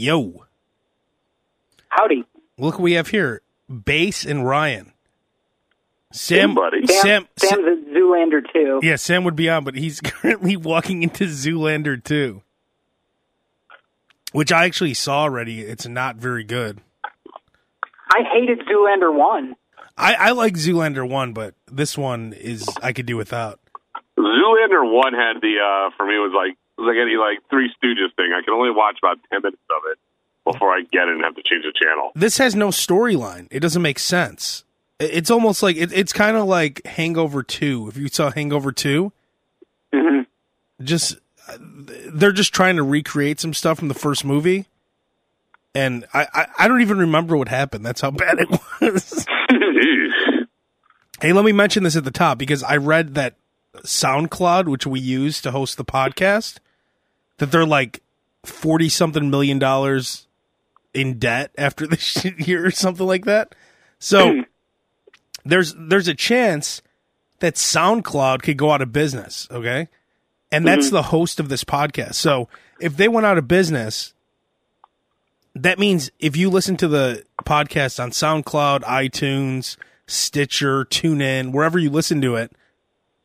Yo. Howdy. Look what we have here. Bass and Ryan. Sam, Hey, buddy. Sam, Sam, Sam's at Zoolander too. yeah, Sam would be on, but he's currently walking into Zoolander 2. Which I actually saw already. It's not very good. I hated Zoolander one. I, I like Zoolander 1, but this one is I could do without. Zoolander one had the uh for me was like it was like any like Three Stooges thing. I can only watch about ten minutes of it before I get it and have to change the channel. This has no storyline. It doesn't make sense. It's almost like it, it's kind of like Hangover 2. If you saw Hangover 2, Mhm. just they're just trying to recreate some stuff from the first movie. And I, I, I don't even remember what happened. That's how bad it was. hey, let me mention this at the top because I read that SoundCloud, which we use to host the podcast, that they're like forty something million dollars in debt after this year or something like that. So there's there's a chance that SoundCloud could go out of business, okay? And that's mm-hmm. the host of this podcast. So if they went out of business, that means if you listen to the podcast on SoundCloud, iTunes, Stitcher, TuneIn, wherever you listen to it,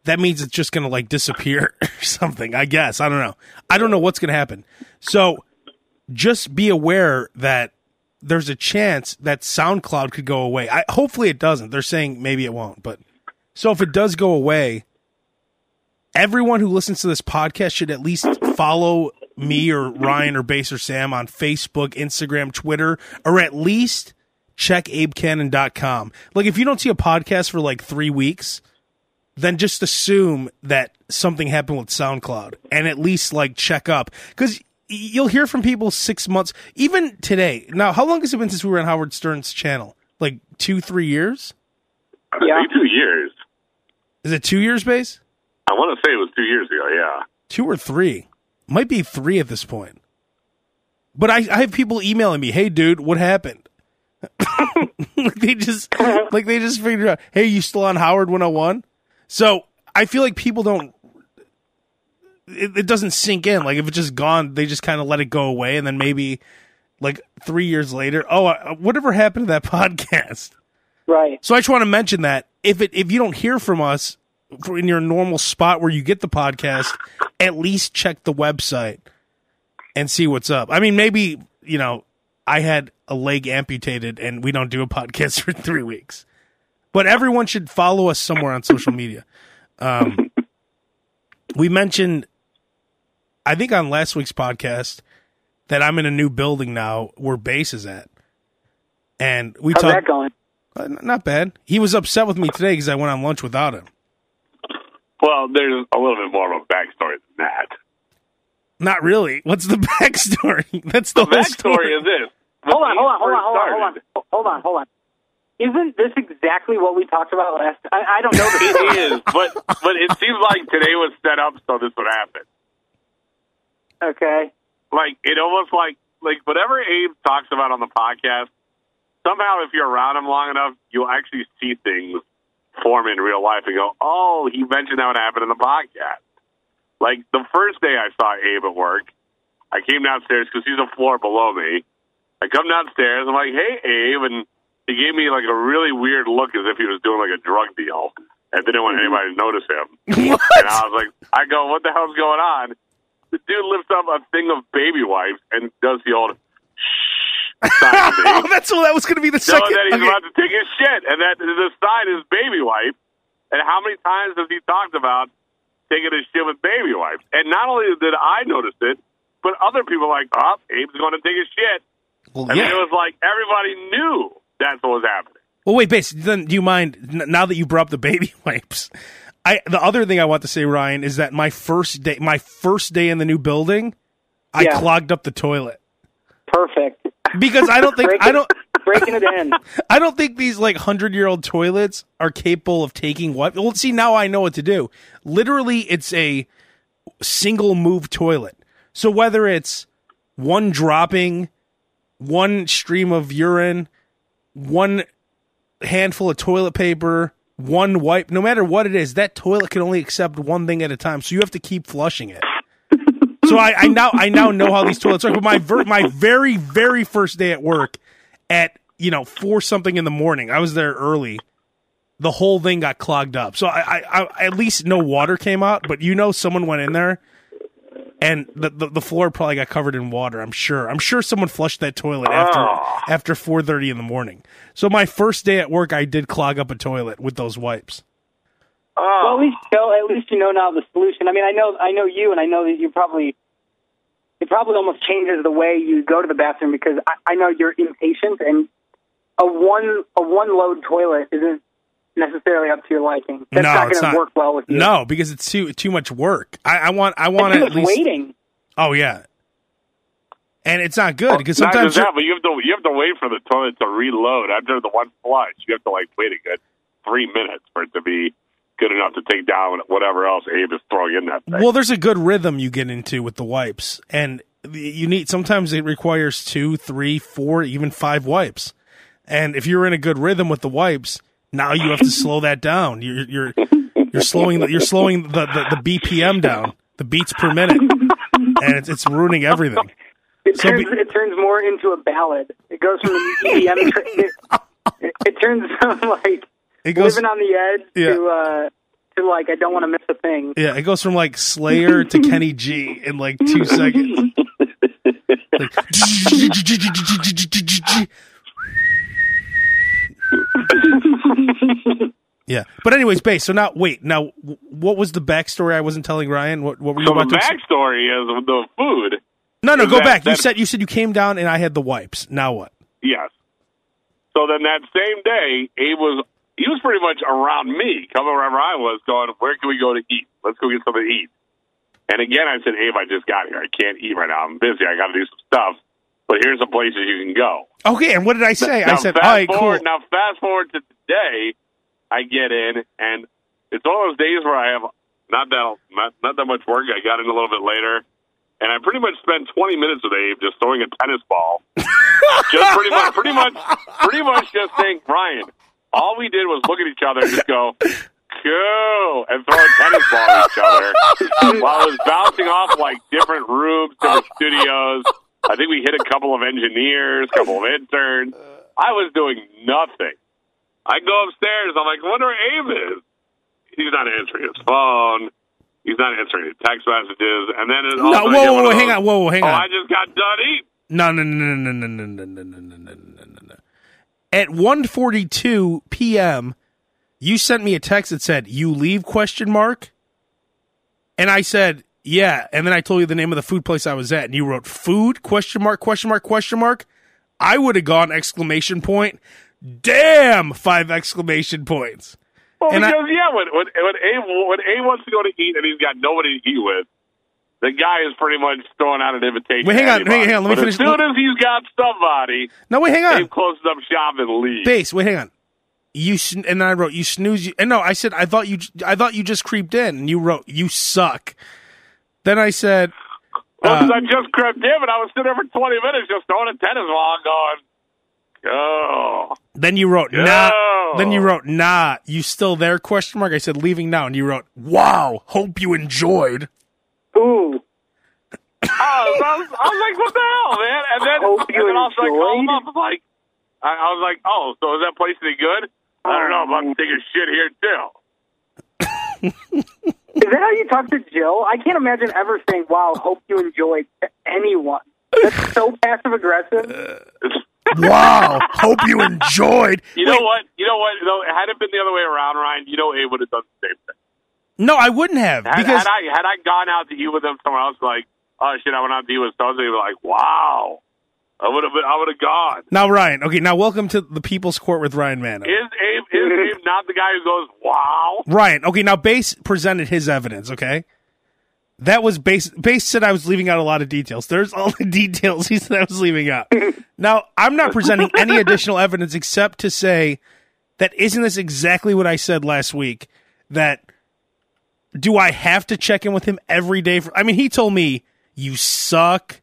that means it's just going to like disappear or something. I guess I don't know. I don't know what's going to happen. So just be aware that there's a chance that SoundCloud could go away. I hopefully it doesn't. They're saying maybe it won't, but so if it does go away, everyone who listens to this podcast should at least follow me or Ryan or Bass or Sam on Facebook, Instagram, Twitter, or at least check abekanan.com. Like if you don't see a podcast for like 3 weeks, then just assume that something happened with SoundCloud and at least like check up cuz you'll hear from people 6 months even today. Now, how long has it been since we were on Howard Stern's channel? Like 2 3 years? Yeah. I think two years. Is it 2 years, Bass? I want to say it was two years ago. Yeah. two or three might be three at this point but I, I have people emailing me hey dude what happened like they just like they just figured out hey you still on howard 101 so i feel like people don't it, it doesn't sink in like if it's just gone they just kind of let it go away and then maybe like three years later oh uh, whatever happened to that podcast Right. so I just want to mention that if it if you don't hear from us in your normal spot where you get the podcast, at least check the website and see what's up. I mean, maybe you know I had a leg amputated and we don't do a podcast for three weeks, but everyone should follow us somewhere on social media. Um, we mentioned, I think on last week's podcast, that I'm in a new building now where Bass is at, and we How's talked. that going? Uh, not bad. He was upset with me today because I went on lunch without him. Well, there's a little bit more of a backstory than that. Not really. What's the backstory? That's the, The whole backstory story. is this. Hold on, hold on, hold on, hold on, hold on, hold on, hold on. Isn't this exactly what we talked about last? I, I don't know. It is, but but it seems like today was set up so this would happen. okay. Like it almost like like whatever Abe talks about on the podcast. Somehow, if you're around him long enough, you'll actually see things form in real life and go, "Oh, he mentioned that would happen in the podcast." Like the first day I saw Abe at work, I came downstairs because he's a floor below me. I come downstairs. I'm like, "Hey, Abe," and he gave me like a really weird look as if he was doing like a drug deal and didn't want mm-hmm. anybody to notice him. And I was like, I go, what the hell's going on? The dude lifts up a thing of baby wipes and does the old shh sign. Oh, that's well, that was going to be the second. that he's okay. about to take his shit, and that the sign is baby wipe. And how many times has he talked about taking his shit with baby wipes? And not only did I notice it, but other people were like, oh, Abe's going to take his shit. Well, mean, yeah. it was like everybody knew that's what was happening. Well, wait, Bass. Then, do you mind n- now that you brought up the baby wipes? I the other thing I want to say, Ryan, is that my first day, my first day in the new building, I Yeah. clogged up the toilet Perfect. because I don't think Breaking- I don't breaking it in. I don't think these like hundred year old toilets are capable of taking what. Well, see, now I know what to do. Literally, it's a single move toilet. So whether it's one dropping, one stream of urine, one handful of toilet paper, one wipe, no matter what it is, that toilet can only accept one thing at a time. So you have to keep flushing it. So I, I now I now know how these toilets work. But my ver- my very very first day at work, at you know four something in the morning, I was there early. The whole thing got clogged up. So I, I, I at least no water came out. But you know, someone went in there, and the, the the floor probably got covered in water. I'm sure. I'm sure someone flushed that toilet after Oh. after four thirty in the morning. So my first day at work, I did clog up a toilet with those wipes. Ah. Well, Oh, at least you know, at least you know now the solution. I mean, I know, I know you, and I know that you probably, it probably almost changes the way you go to the bathroom because I, I know you're impatient, and a one a one load toilet isn't necessarily up to your liking. That's No, not it's going not. to work well with you. No, because it's too too much work. I, I want I want to much at least. waiting. Oh yeah, and it's not good oh, because not sometimes just that, but you have to you have to wait for the toilet to reload after the one flush. You have to like wait a good three minutes for it to be good enough to take down whatever else Abe is throwing in that thing. well, there's a good rhythm you get into with the wipes, and you need sometimes it requires two, three, four, even five wipes. And if you're in a good rhythm with the wipes, now you have to slow that down. You're you're you're slowing the, you're slowing the, the, the BPM down, the beats per minute, and it's it's ruining everything. It So turns be- it turns more into a ballad. It goes from the EDM. Tra- it, it, it turns from like It goes living on the edge Yeah. to uh to like I don't want to miss a thing. yeah, it goes from like Slayer to Kenny G in like two seconds. Like, yeah, but anyways, Bass. So now, wait. Now, what was the backstory? I wasn't telling Ryan. What what were you so the about to? backstory is the food. no, no, go that- back. You said you said you came down and I had the wipes. Now what? Yes. So then that same day, Abe was he was pretty much around me, coming wherever I was, going, "Where can we go to eat? Let's go get something to eat." And again, I said, "Abe, I just got here. I can't eat right now. I'm busy. I got to do some stuff. But here's some places you can go." Okay, and what did I say? I said, fast all right, cool. forward, Now, fast forward to today, I get in, and it's one of those days where I have not that not, not that much work. I got in a little bit later, and I pretty much spent 20 minutes with Abe just throwing a tennis ball. just pretty much, pretty much, pretty much just saying, Ryan, all we did was look at each other and just go, cool, and throw a tennis ball at each other while it was bouncing off like different rooms, different studios. I think we hit a couple of engineers, a couple of interns. I was doing nothing. I go upstairs. I'm like, I wonder where Abe is. He's not answering his phone. He's not answering his text messages. And then it No, whoa, whoa, whoa, hang on, whoa, whoa, hang oh, on. I just got done eating. No, no, no, no, no, no, no, no, no, no, no, no, no, no. At 1:42 p.m., you sent me a text that said, "You leave?" question mark. And I said, "Yeah." And then I told you the name of the food place I was at, and you wrote "food?" question mark question mark question mark. I would have gone exclamation point. Damn! Five exclamation points. Well, And I- because yeah, when when when Abe when Abe wants to go to eat and he's got nobody to eat with, the guy is pretty much throwing out an invitation. Wait, hang to on, hang on, let me But finish- As soon as he's got somebody, No, wait, hang on. Abe closes up shop and leaves. Bass, wait, hang on. You sn- and I wrote you snooze. You and no, I said I thought you. I thought you just creeped in, and you wrote you suck. Then I said, Well, uh, I just crept in, and I was sitting there for 20 minutes just throwing a tennis ball, going, oh. then you wrote nah. Then you wrote nah. You still there? Question mark. I said leaving now, and you wrote wow. Hope you enjoyed. Ooh, Oh, so I, was, I was like, what the hell, man? And then, Hope you and then I was like, call him up. I was like, I, I was like, oh, so is that place any good? I don't know. If I'm about to take a shit here, too. is that how you talk to Jill? I can't imagine ever saying, "Wow, hope you enjoyed." To anyone, that's so passive aggressive. Wow. hope you enjoyed. You know what? You know what? Though, had it been the other way around, Ryan, you know Abe would have done the same thing. No, I wouldn't have Had, because had I had I gone out to eat with him somewhere else, like, oh shit, I went out to eat with so and so, like, wow, I would have been, I would have gone. now Ryan. Okay, now welcome to the People's Court with Ryan Manno. Is Abe is Abe not the guy who goes, wow? Ryan. Okay, now Bass presented his evidence. Okay, that was Bass. Bass said I was leaving out a lot of details. There's all the details he said I was leaving out. now I'm not presenting any additional evidence except to say that isn't this exactly what I said last week? That do I have to check in with him every day? For, I mean, he told me you suck.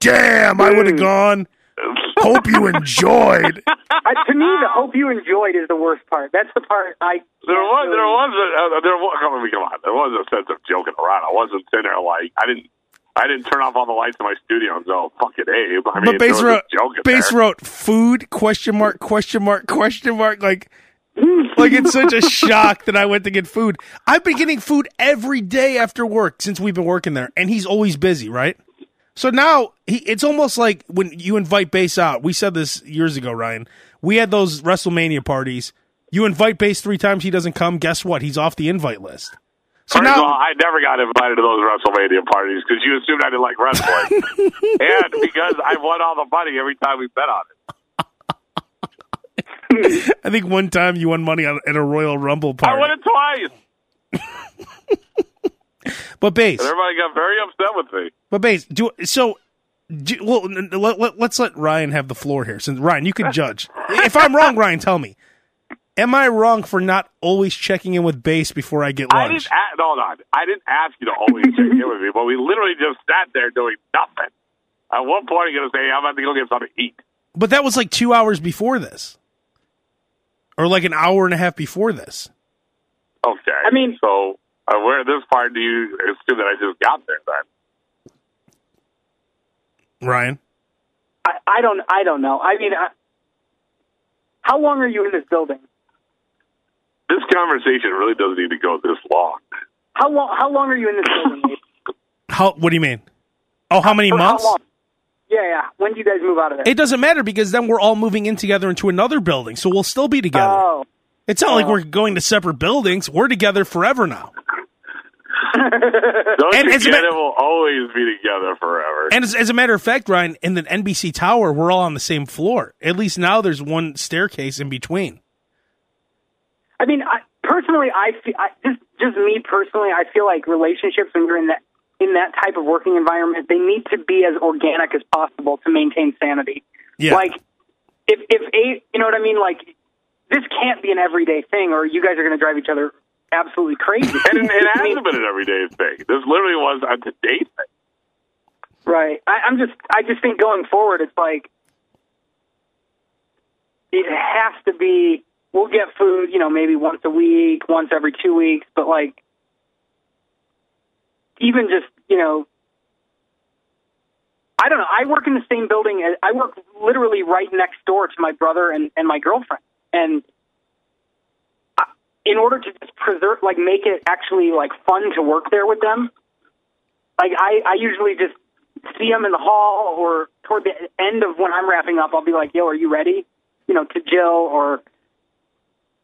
Damn, I would have mm. gone. Hope you enjoyed. Uh, to me, the hope you enjoyed is the worst part. That's the part I. There was, can't there was, a, uh, there was. I mean, come on, there was a sense of joking around. I wasn't sitting there like I didn't. I didn't turn off all the lights in my studio and go, fuck it, Abe. I mean, but Bass wrote a joke Bass there. wrote food question mark question mark question mark like like it's such a shock that I went to get food. I've been getting food every day after work since we've been working there, and he's always busy, right? So now he, it's almost like when you invite Bass out. We said this years ago, Ryan. We had those WrestleMania parties. You invite Bass three times, he doesn't come. Guess what? He's off the invite list. So First now, all, I never got invited to those WrestleMania parties because you assumed I didn't like wrestling, and because I won all the money every time we bet on it. I think one time you won money on, at a Royal Rumble party. I won it twice, But Bass, and everybody got very upset with me. But Bass, do so. Do, well, n- n- let, let, let's let Ryan have the floor here. Since Ryan, you can judge. if I'm wrong, Ryan, tell me. Am I wrong for not always checking in with Bass before I get I lunch? didn't. A- no, no, I didn't ask you to always check in with me, but we literally just sat there doing nothing. At one point, you're gonna say, "I'm about to go get something to eat." But that was like two hours before this, or like an hour and a half before this. Okay. I mean- so uh, where this part do you assume that I just got there then? Ryan, I, I don't. I don't know. I mean, I, how long are you in this building? This conversation really doesn't need to go this long. How long? How long are you in this building? How? What do you mean? Oh, how many Or months? How? Yeah, yeah. When do you guys move out of there? It doesn't matter because then we're all moving in together into another building, so we'll still be together. oh, it's not like we're going to separate buildings. We're together forever now. Don't And you as a ma- it? We'll always be together forever. And as, as a matter of fact, Ryan, in the NBC tower, we're all on the same floor. At least now there's one staircase in between. I mean, I, personally, I, feel, I just just me personally, I feel like relationships when you're in that in that type of working environment, they need to be as organic as possible to maintain sanity. Yeah. Like, if if a you know what I mean, like this can't be an everyday thing, or you guys are going to drive each other absolutely crazy. and it, it hasn't been an everyday thing. This literally was a today thing. Right. I, I'm just. I just think going forward, it's like it has to be. We'll get food, you know, maybe once a week, once every two weeks, but like even just, you know, I don't know. I work in the same building. as- I work literally right next door to my brother and and my girlfriend, and in order to just preserve, like, make it actually like fun to work there with them, like I, I usually just see them in the hall or toward the end of when I'm wrapping up, I'll be like, "Yo, are you ready?" You know, to Jill or,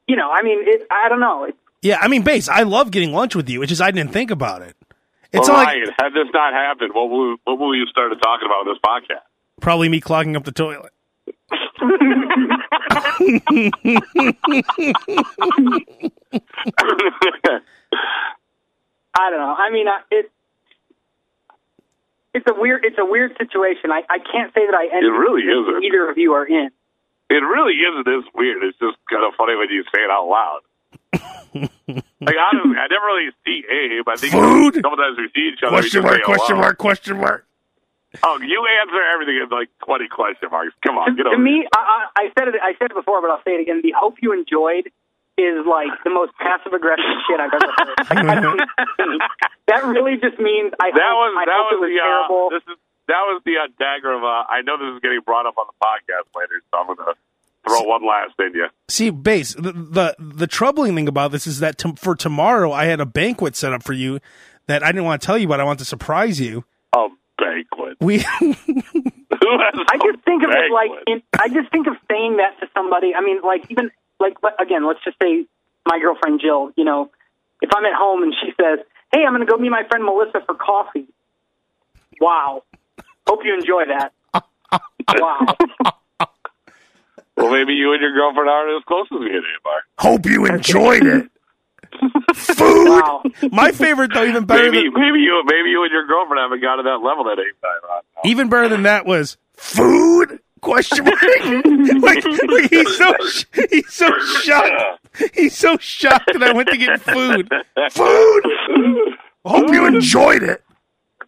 you know, I mean, it, I don't know. It, Yeah, I mean, Bass. I love getting lunch with you. It's just I didn't think about it. It's well, not like Ryan, had this not happened, what will what will you started talking about in this podcast? probably me clogging up the toilet. I don't know. I mean, I- it. It's a weird. It's a weird situation. I, I can't say that I envy It really isn't. Either of you are in. It really isn't this weird. It's just kind of funny when you say it out loud. like honestly, I never really see Abe. I think Food? sometimes we see each other. Question mark? Question mark? Question mark? Oh, you answer everything in like twenty question marks. Come on, To, get to me, I, I I said it. I said it before, but I'll say it again. The hope you enjoyed is like the most passive aggressive shit I've ever heard. Like, that really just means I That hope, was I that was was the terrible. uh, this is that was the uh, dagger of uh, I know this is getting brought up on the podcast later, so I'm gonna throw one last in you. See, Bass. The, the the troubling thing about this is that t- for tomorrow I had a banquet set up for you that I didn't want to tell you, but I want to surprise you. A banquet. We Who has I just a think of it like in, I just think of saying that to somebody. I mean, like even like but again, let's just say my girlfriend Jill. You know, if I'm at home and she says, "Hey, I'm going to go meet my friend Melissa for coffee," wow. Hope you enjoy that. wow. Well, maybe you and your girlfriend aren't as close as me at are. hope you enjoyed it. Food. Wow. My favorite though, even better Maybe than maybe you maybe you and your girlfriend haven't got to that level at any time. I don't know. even better than that was food. Question mark. like, like he's so he's so shocked. He's so shocked that I went to get food. Food. Hope you enjoyed it.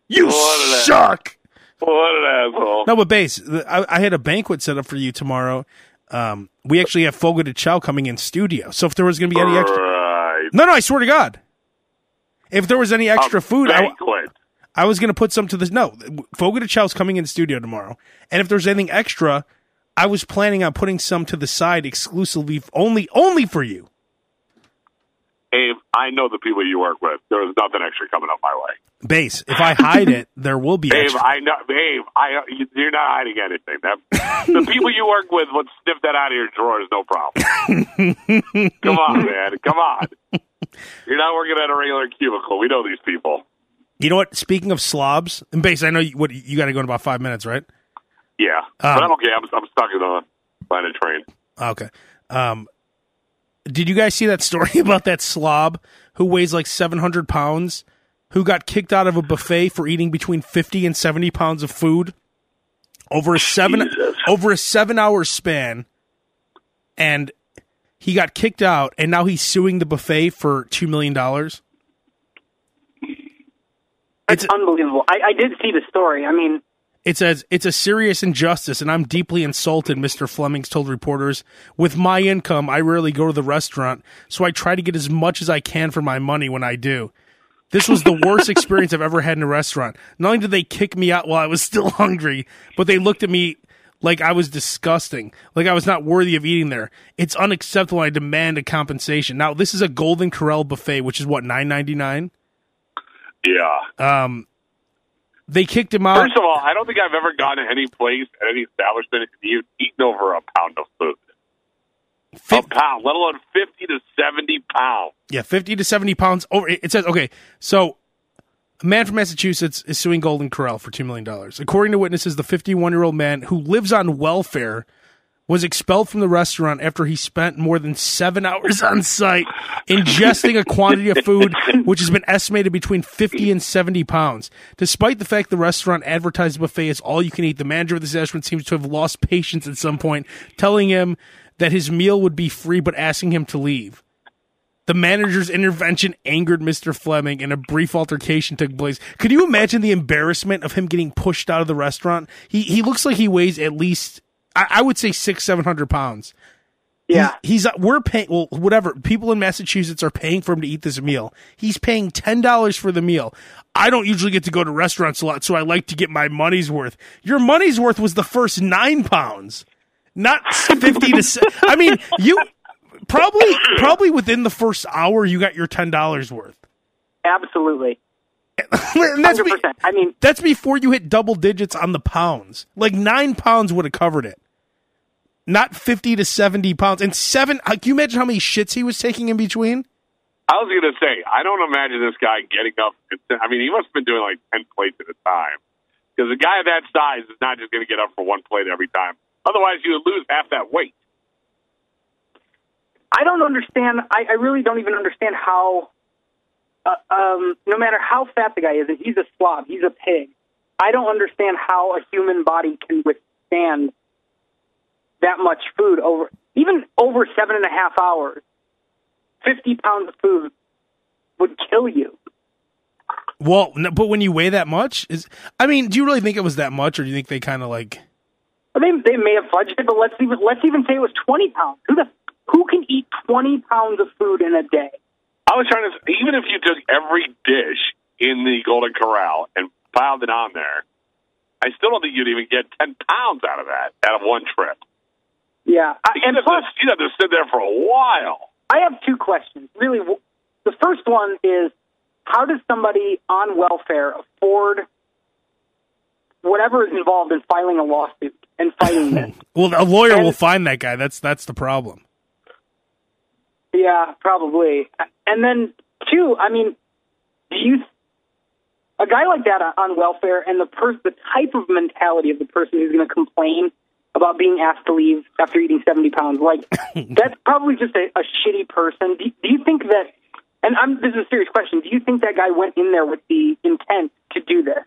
You What suck. What an asshole! No, but Bass. I, I had a banquet set up for you tomorrow. Um, we actually have Fogo de Chao coming in studio. So if there was going to be any extra, Right. no, no, I swear to God, if there was any extra A food, I, banquet. I was going to put some to this. No, Fogo de Chao's coming in the studio tomorrow. And if there's anything extra, I was planning on putting some to the side exclusively only only for you. Abe, I know the people you work with. There is nothing extra coming up my way. Bass. If I hide it, there will be Abe, extra. I know. Abe, I you're not hiding anything. That the people you work with would sniff that out of your drawers, no problem. Come on, man. Come on. You're not working at a regular cubicle. We know these people. You know what? Speaking of slobs, and Bass, I know you, what you got to go in about five minutes, right? Yeah, Um, but I'm okay. I'm, I'm stuck in a line of train. Okay. Um, did you guys see that story about that slob who weighs like 700 pounds who got kicked out of a buffet for eating between 50 and 70 pounds of food over a seven Jesus. over a seven hour span and he got kicked out and now he's suing the buffet for $2 million It's unbelievable. I, I did see the story. I mean, It says it's a serious injustice, and I'm deeply insulted. Mr. Flemings told reporters, "With my income, I rarely go to the restaurant, so I try to get as much as I can for my money when I do." This was the worst experience I've ever had in a restaurant. Not only did they kick me out while I was still hungry, but they looked at me like I was disgusting, like I was not worthy of eating there. It's unacceptable. I demand a compensation. Now, this is a Golden Corral buffet, which is what nine ninety nine. Yeah. Um, they kicked him out. First of all, I don't think I've ever gone to any place at any establishment and you've eaten over a pound of food. A pound, let alone fifty to seventy pounds. Yeah, 50 to 70 pounds over. It says, okay, so a man from Massachusetts is suing Golden Corral for $2 million. According to witnesses, the 51 year old man who lives on welfare was expelled from the restaurant after he spent more than seven hours on site ingesting a quantity of food which has been estimated between 50 and 70 pounds. Despite the fact the restaurant advertised buffet as all you can eat, the manager of the establishment seems to have lost patience at some point, telling him that his meal would be free but asking him to leave. The manager's intervention angered Mr. Fleming and a brief altercation took place. Could you imagine the embarrassment of him getting pushed out of the restaurant? He he looks like he weighs at least I, I would say six, seven hundred pounds. yeah. He's uh, we're paying well whatever. People in Massachusetts are paying for him to eat this meal. He's paying ten dollars for the meal. I don't usually get to go to restaurants a lot, so I like to get my money's worth. Your money's worth was the first nine pounds, not fifty to. se- I mean, you probably probably within the first hour you got your ten dollars worth. Absolutely. And that's, 100%. I mean, that's before you hit double digits on the pounds. Like nine pounds would have covered it. Not fifty to seventy pounds. And seven uh, can you imagine how many shits he was taking in between? I was going to say, I don't imagine this guy getting up. I mean, he must have been doing like 10 plates at a time. Because a guy of that size is not just going to get up for one plate every time. Otherwise, you would lose half that weight. I don't understand. I, I really don't even understand how. Uh, um, no matter how fat the guy is, if he's a slob, he's a pig. I don't understand how a human body can withstand that much food over even over seven and a half hours. Fifty pounds of food would kill you. Well, no, but when you weigh that much, is I mean, do you really think it was that much, or do you think they kind of like? Well, They they may have fudged it, but let's even let's even say it was twenty pounds. Who the who can eat twenty pounds of food in a day? I was trying to, even if you took every dish in the Golden Corral and piled it on there, I still don't think you'd even get 10 pounds out of that out of one trip. Yeah, I, and have, plus, to, you'd have to sit there for a while. I have two questions. Really, the first one is how does somebody on welfare afford whatever is involved in filing a lawsuit and fighting this? Well, a lawyer And- will find that guy. That's that's the problem. yeah, probably. And then two, I mean, do you a guy like that on welfare and the pers- the type of mentality of the person who's going to complain about being asked to leave after eating 70 pounds, like that's probably just a, a shitty person. Do, do you think that? And I'm, this is a serious question. Do you think that guy went in there with the intent to do this?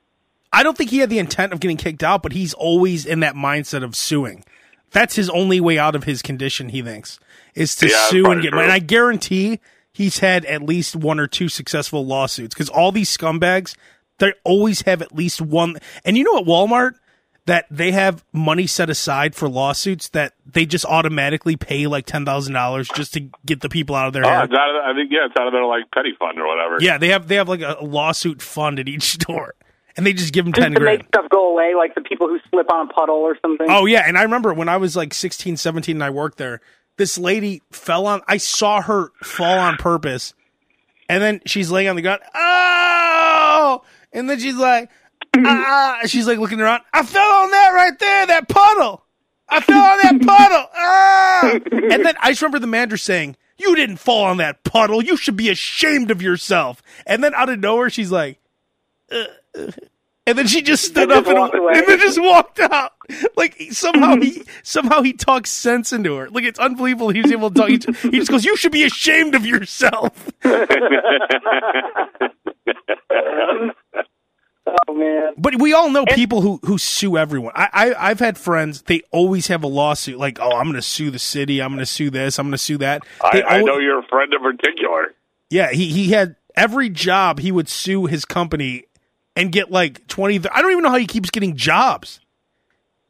I don't think he had the intent of getting kicked out, but he's always in that mindset of suing. That's his only way out of his condition. He thinks is to Yeah, sue and get money. And I guarantee he's had at least one or two successful lawsuits because all these scumbags they always have at least one. And you know what, Walmart that they have money set aside for lawsuits that they just automatically pay like ten thousand dollars just to get the people out of their Oh, hair. it's out of, I think, yeah, it's out of their like petty fund or whatever. Yeah, they have they have like a lawsuit fund at each store. and they just give them Just ten to grand. make stuff go away, like the people who slip on a puddle or something. Oh yeah, and I remember when I was like 16, 17 and I worked there, this lady fell on I saw her fall on purpose. And then she's laying on the ground. Oh! And then she's like ah, she's like looking around. I fell on that right there, that puddle. I fell on that puddle. Ah! And then I just remember the manager saying, "You didn't fall on that puddle. You should be ashamed of yourself." And then out of nowhere she's like "Uh, uh," and then she just stood And up and, and then just walked out. Like somehow he somehow he talks sense into her. Like it's unbelievable he was able to talk. He just, he just goes, "You should be ashamed of yourself." Oh man. But we all know people who who sue everyone. I, I I've had friends. They always have a lawsuit. Like, oh, I'm going to sue the city. I'm going to sue this. I'm going to sue that. I, I al- know you're a friend in particular. Yeah, he he had every job. He would sue his company and get like twenty. I don't even know how he keeps getting jobs.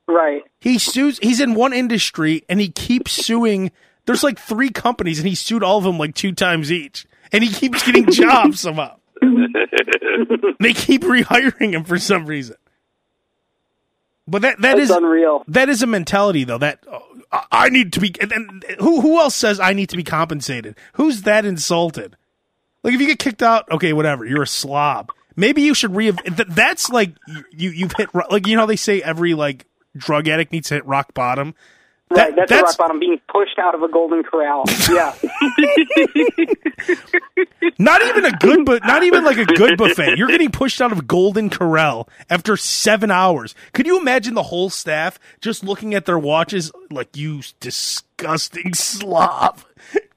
Right. He sues. He's in one industry and he keeps suing. There's like three companies and he sued all of them like two times each, and he keeps getting jobs somehow. they keep rehiring him for some reason. But that that That's is unreal. that is a mentality though. That oh, I- need to be. And, who who else says I need to be compensated? Who's that insulted? Like if you get kicked out, okay, whatever. You're a slob. Maybe you should re. That's like you you've hit like you know how they say every like drug addict needs to hit rock bottom. Right. That's, that's a rock bottom being pushed out of a golden corral. Yeah. not even a good, but not even like a good buffet. You're getting pushed out of Golden Corral after seven hours. Could you imagine the whole staff just looking at their watches like you disgusting slob?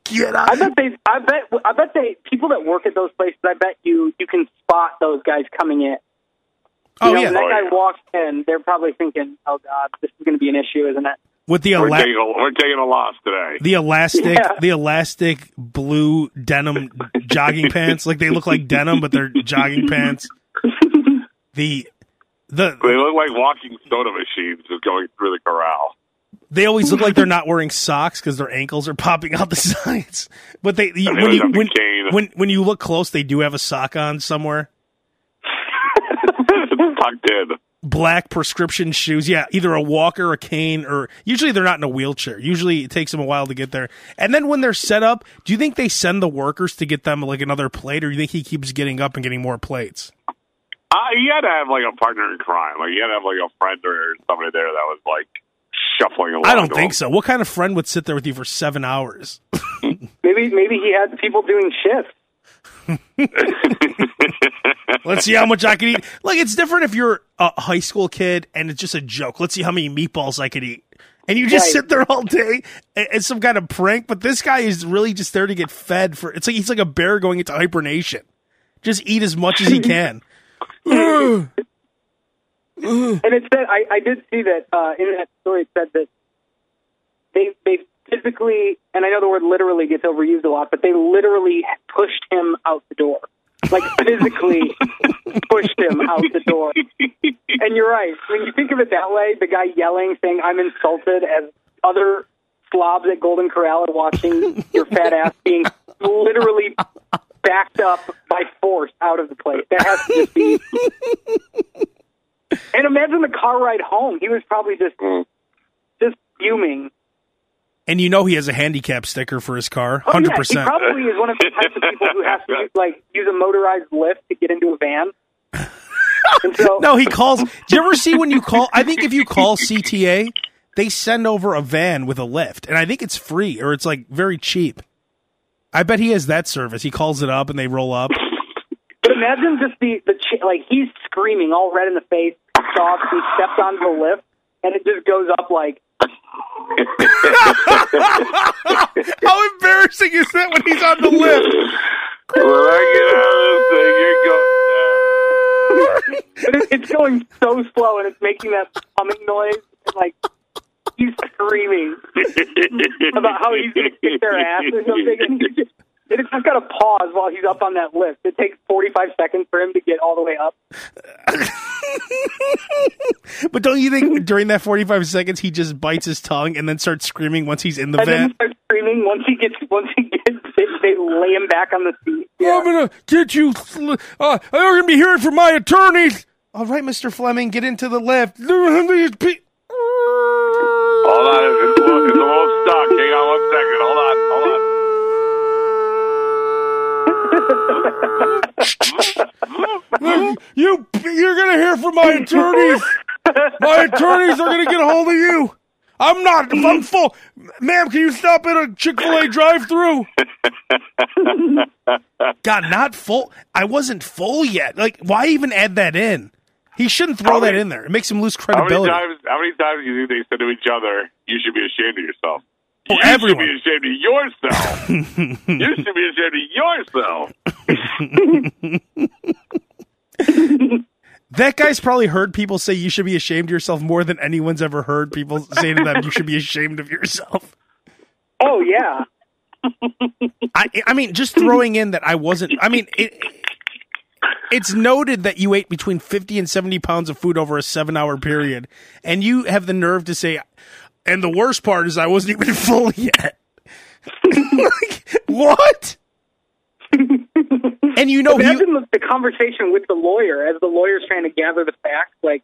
Get out! I bet they. I bet. I bet they. People that work at those places. I bet you. You can spot those guys coming in. Oh, you oh know, yeah, When that Oh, guy yeah. walks in, they're probably thinking, "Oh God, this is going to be an issue, isn't it?" With the We're taking a, we're taking a loss today. the elastic, Yeah. the elastic blue denim jogging pants. Like they look like denim, but they're jogging pants. The the They look like walking soda machines just going through the corral. they always look like they're not wearing socks because their ankles are popping out the sides. But they they when you have the when, cane. when when you look close, they do have a sock on somewhere. it's tucked in. Black prescription shoes, yeah, either a walker, a cane, or usually they're not in a wheelchair. Usually it takes them a while to get there. And then when they're set up, do you think they send the workers to get them like another plate, or do you think he keeps getting up and getting more plates? Uh, you had to have like a partner in crime. Like you had to have like a friend or somebody there that was like shuffling along. I don't think him. so. What kind of friend would sit there with you for seven hours? Maybe. Maybe he had people doing shifts. Let's see how much I can eat. Like it's different if you're a high school kid and it's just a joke. Let's see how many meatballs I could eat. And you just Right. sit there all day it's some kind of prank, but this guy is really just there to get fed for it's like he's like a bear going into hibernation. Just eat as much as he can. And it said, I, I did see that uh, in that story. It said that they they physically, and I know the word literally gets overused a lot, but they literally pushed him out the door, like physically pushed him out the door. And you're right. When you think of it that way, the guy yelling, saying, "I'm insulted," as other slobs at Golden Corral are watching your fat ass being literally backed up by force out of the place. That has to just be. And imagine the car ride home. He was probably just just fuming. And you know he has a handicap sticker for his car. Oh, Hundred yeah, He percent. probably is one of the types of people who has to like use a motorized lift to get into a van. So, No, he calls. Do you ever see when you call? I think if you call CTA, they send over a van with a lift, and I think it's free or it's like very cheap. I bet he has that service. He calls it up and they roll up. but imagine just the the like he's screaming, all red in the face, soft. He steps onto the lift, and it just goes up like. How embarrassing is that when he's on the lift? When I get out of this thing, you're going down. It's going so slow, and it's making that humming noise, and like he's screaming about how he's going to kick their ass or something, and he's just. And it's just got to pause while he's up on that lift. It takes 45 seconds for him to get all the way up. But don't you think during that forty-five seconds he just bites his tongue and then starts screaming once he's in the and then van? he starts screaming once he gets once he gets they, they lay him back on the seat. Yeah. I'm gonna get you. sl- Uh, I'm gonna be hearing from my attorneys. All right, Mister Fleming, get into the lift. Hold on, it's, it's, a little, it's a little stuck. Hang on one second. Hold on, hold on. You you're gonna hear from my attorneys. My attorneys are gonna get a hold of you. I'm not. If I'm full, ma'am. Can you stop at a Chick Fil A drive-through? God, not full. I wasn't full yet. Like, why even add that in? He shouldn't throw How that in there. It makes him lose credibility. How many times? How many times do you think they said to each other, "You should be ashamed of yourself"? Oh, you everyone. should be ashamed of yourself. you should be ashamed of yourself. That guy's probably heard people say you should be ashamed of yourself more than anyone's ever heard people say to them you should be ashamed of yourself. Oh yeah. I, I mean, just throwing in that I wasn't. I mean, it, it's noted that you ate between fifty and seventy pounds of food over a seven-hour period, and you have the nerve to say. And the worst part is, I wasn't even full yet. like, what? and you know, he, Imagine the, the conversation with the lawyer as the lawyer's trying to gather the facts. Like,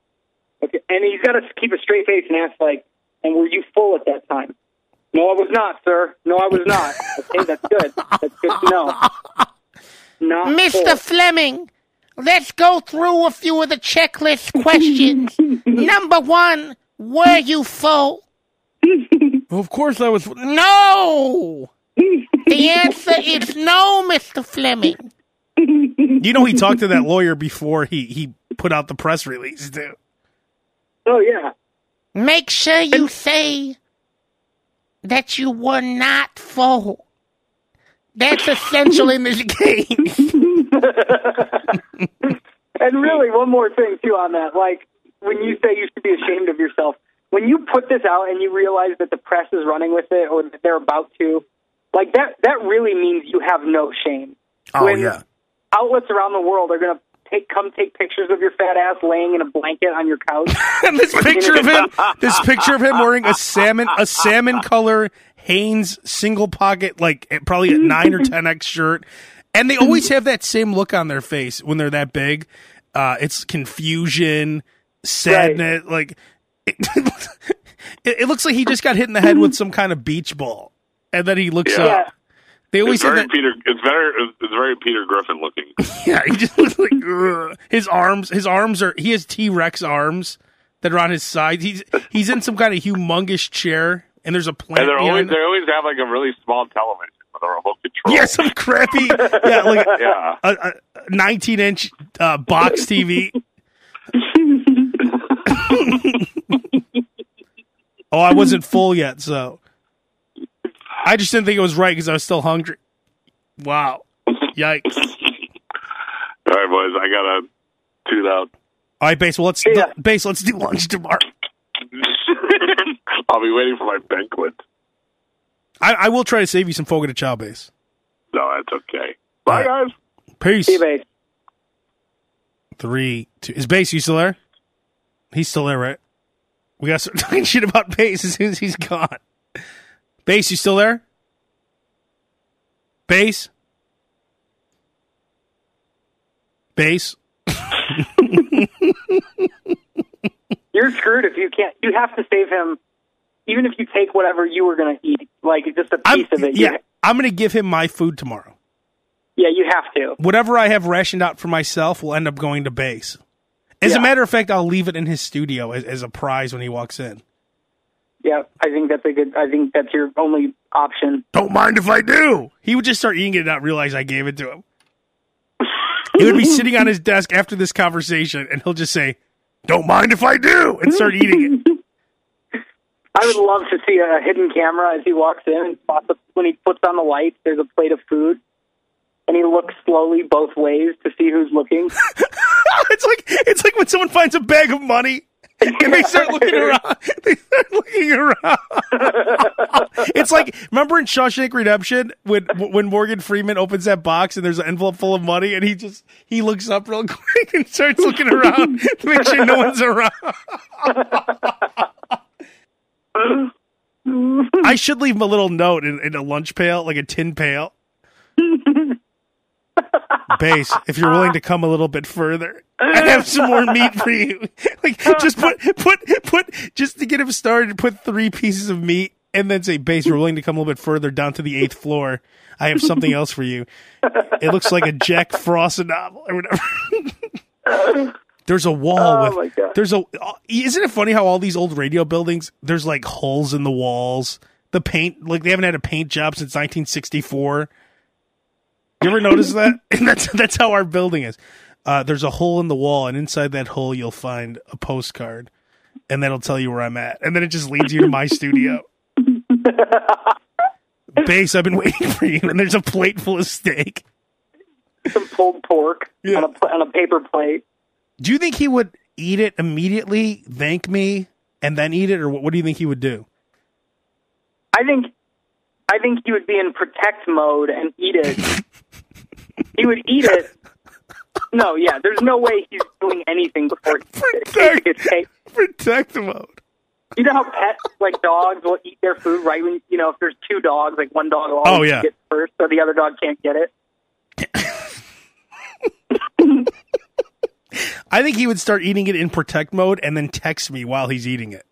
okay, and he's got to keep a straight face and ask, like, "And were you full at that time?" No, I was not, sir. No, I was not. Okay, that's good. That's good to know. Not Mr. full. Fleming, let's go through a few of the checklist questions. Number one, were you full? of course, I was. No! The answer is no, Mr. Fleming. You know, he talked to that lawyer before he he put out the press release too. Oh yeah. Make sure you say that you were not full. That's essential in this case. And really, one more thing too on that. Like when you say you should be ashamed of yourself, when you put this out and you realize that the press is running with it or that they're about to, like that, that really means you have no shame. Oh When- yeah. Outlets around the world are going to take come take pictures of your fat ass laying in a blanket on your couch. And this picture of him, this picture of him wearing a salmon, a salmon color Hanes single pocket, like probably a nine or ten X shirt, and they always have that same look on their face when they're that big. Uh, it's confusion, sadness, like it, it, it looks like he just got hit in the head with some kind of beach ball, and then he looks Yeah. up. They always It's very that. Peter. It's very. It's very Peter Griffin looking. Yeah, he just looks like ugh. his arms. His arms are. He has T Rex arms that are on his sides. He's he's in some kind of humongous chair, and there's a plant. And they're always they always have like a really small television with a remote control. yeah, some crappy, yeah, like Yeah. a, a 19 inch uh, box TV. Oh, I wasn't full yet, so I just didn't think it was right because I was still hungry. Wow, yikes! All right, boys. I gotta tune out. All right, Bass. Well, let's Yeah. Bass. Let's do lunch tomorrow. I'll be waiting for my banquet. I, I will try to save you some Fogo de Chao Bass. No, that's okay. Bye, All guys. Peace. See you, babe. Three, two. Is Bass you still there? He's still there, right? We got to start talking shit about Bass as soon as he's gone. Bass, you still there? Bass? Bass? You're screwed if you can't. You have to save him, even if you take whatever you were going to eat, like just a I'm, piece of it. yeah, You- I'm going to give him my food tomorrow. yeah, you have to. Whatever I have rationed out for myself will end up going to Bass. As a matter of fact, I'll leave it in his studio as, as a prize when he walks in. Yeah, I think that's a good. I think that's your only option. Don't mind if I do. He would just start eating it and not realize I gave it to him. He would be sitting on his desk after this conversation and he'll just say, Don't mind if I do, and start eating it. I would love to see a hidden camera as he walks in and spots the, when he puts on the lights. There's a plate of food, and he looks slowly both ways to see who's looking. it's like it's like when someone finds a bag of money and they start looking around. They start looking around. it's like remember in Shawshank Redemption when when Morgan Freeman opens that box and there's an envelope full of money and he just he looks up real quick and starts looking around to make sure no one's around. I should leave him a little note in, in a lunch pail, like a tin pail. Bass, if you're willing to come a little bit further, I have some more meat for you. like, just put, put, put, just to get him started, put three pieces of meat and then say, Bass, you're willing to come a little bit further down to the eighth floor. I have something else for you. It looks like a Jack Frost novel or whatever. There's a wall Oh, with there's a isn't it funny how all these old radio buildings there's like holes in the walls. The paint like they haven't had a paint job since 1964. You ever notice that? And that's that's how our building is. Uh, there's a hole in the wall, and inside that hole you'll find a postcard, and that'll tell you where I'm at, and then it just leads you to my studio. Bass, I've been waiting for you, and there's a plate full of steak. Some pulled pork Yeah. on a on a paper plate. Do you think he would eat it immediately, thank me, and then eat it, or what, what do you think he would do? I think I think he would be in protect mode and eat it. he would eat it. No, yeah, there's no way he's doing anything before he Protect, gets taken. protect mode. You know how pets like dogs will eat their food right when you know if there's two dogs, like one dog will Oh, yeah. get first, so the other dog can't get it. I think he would start eating it in protect mode and then text me while he's eating it.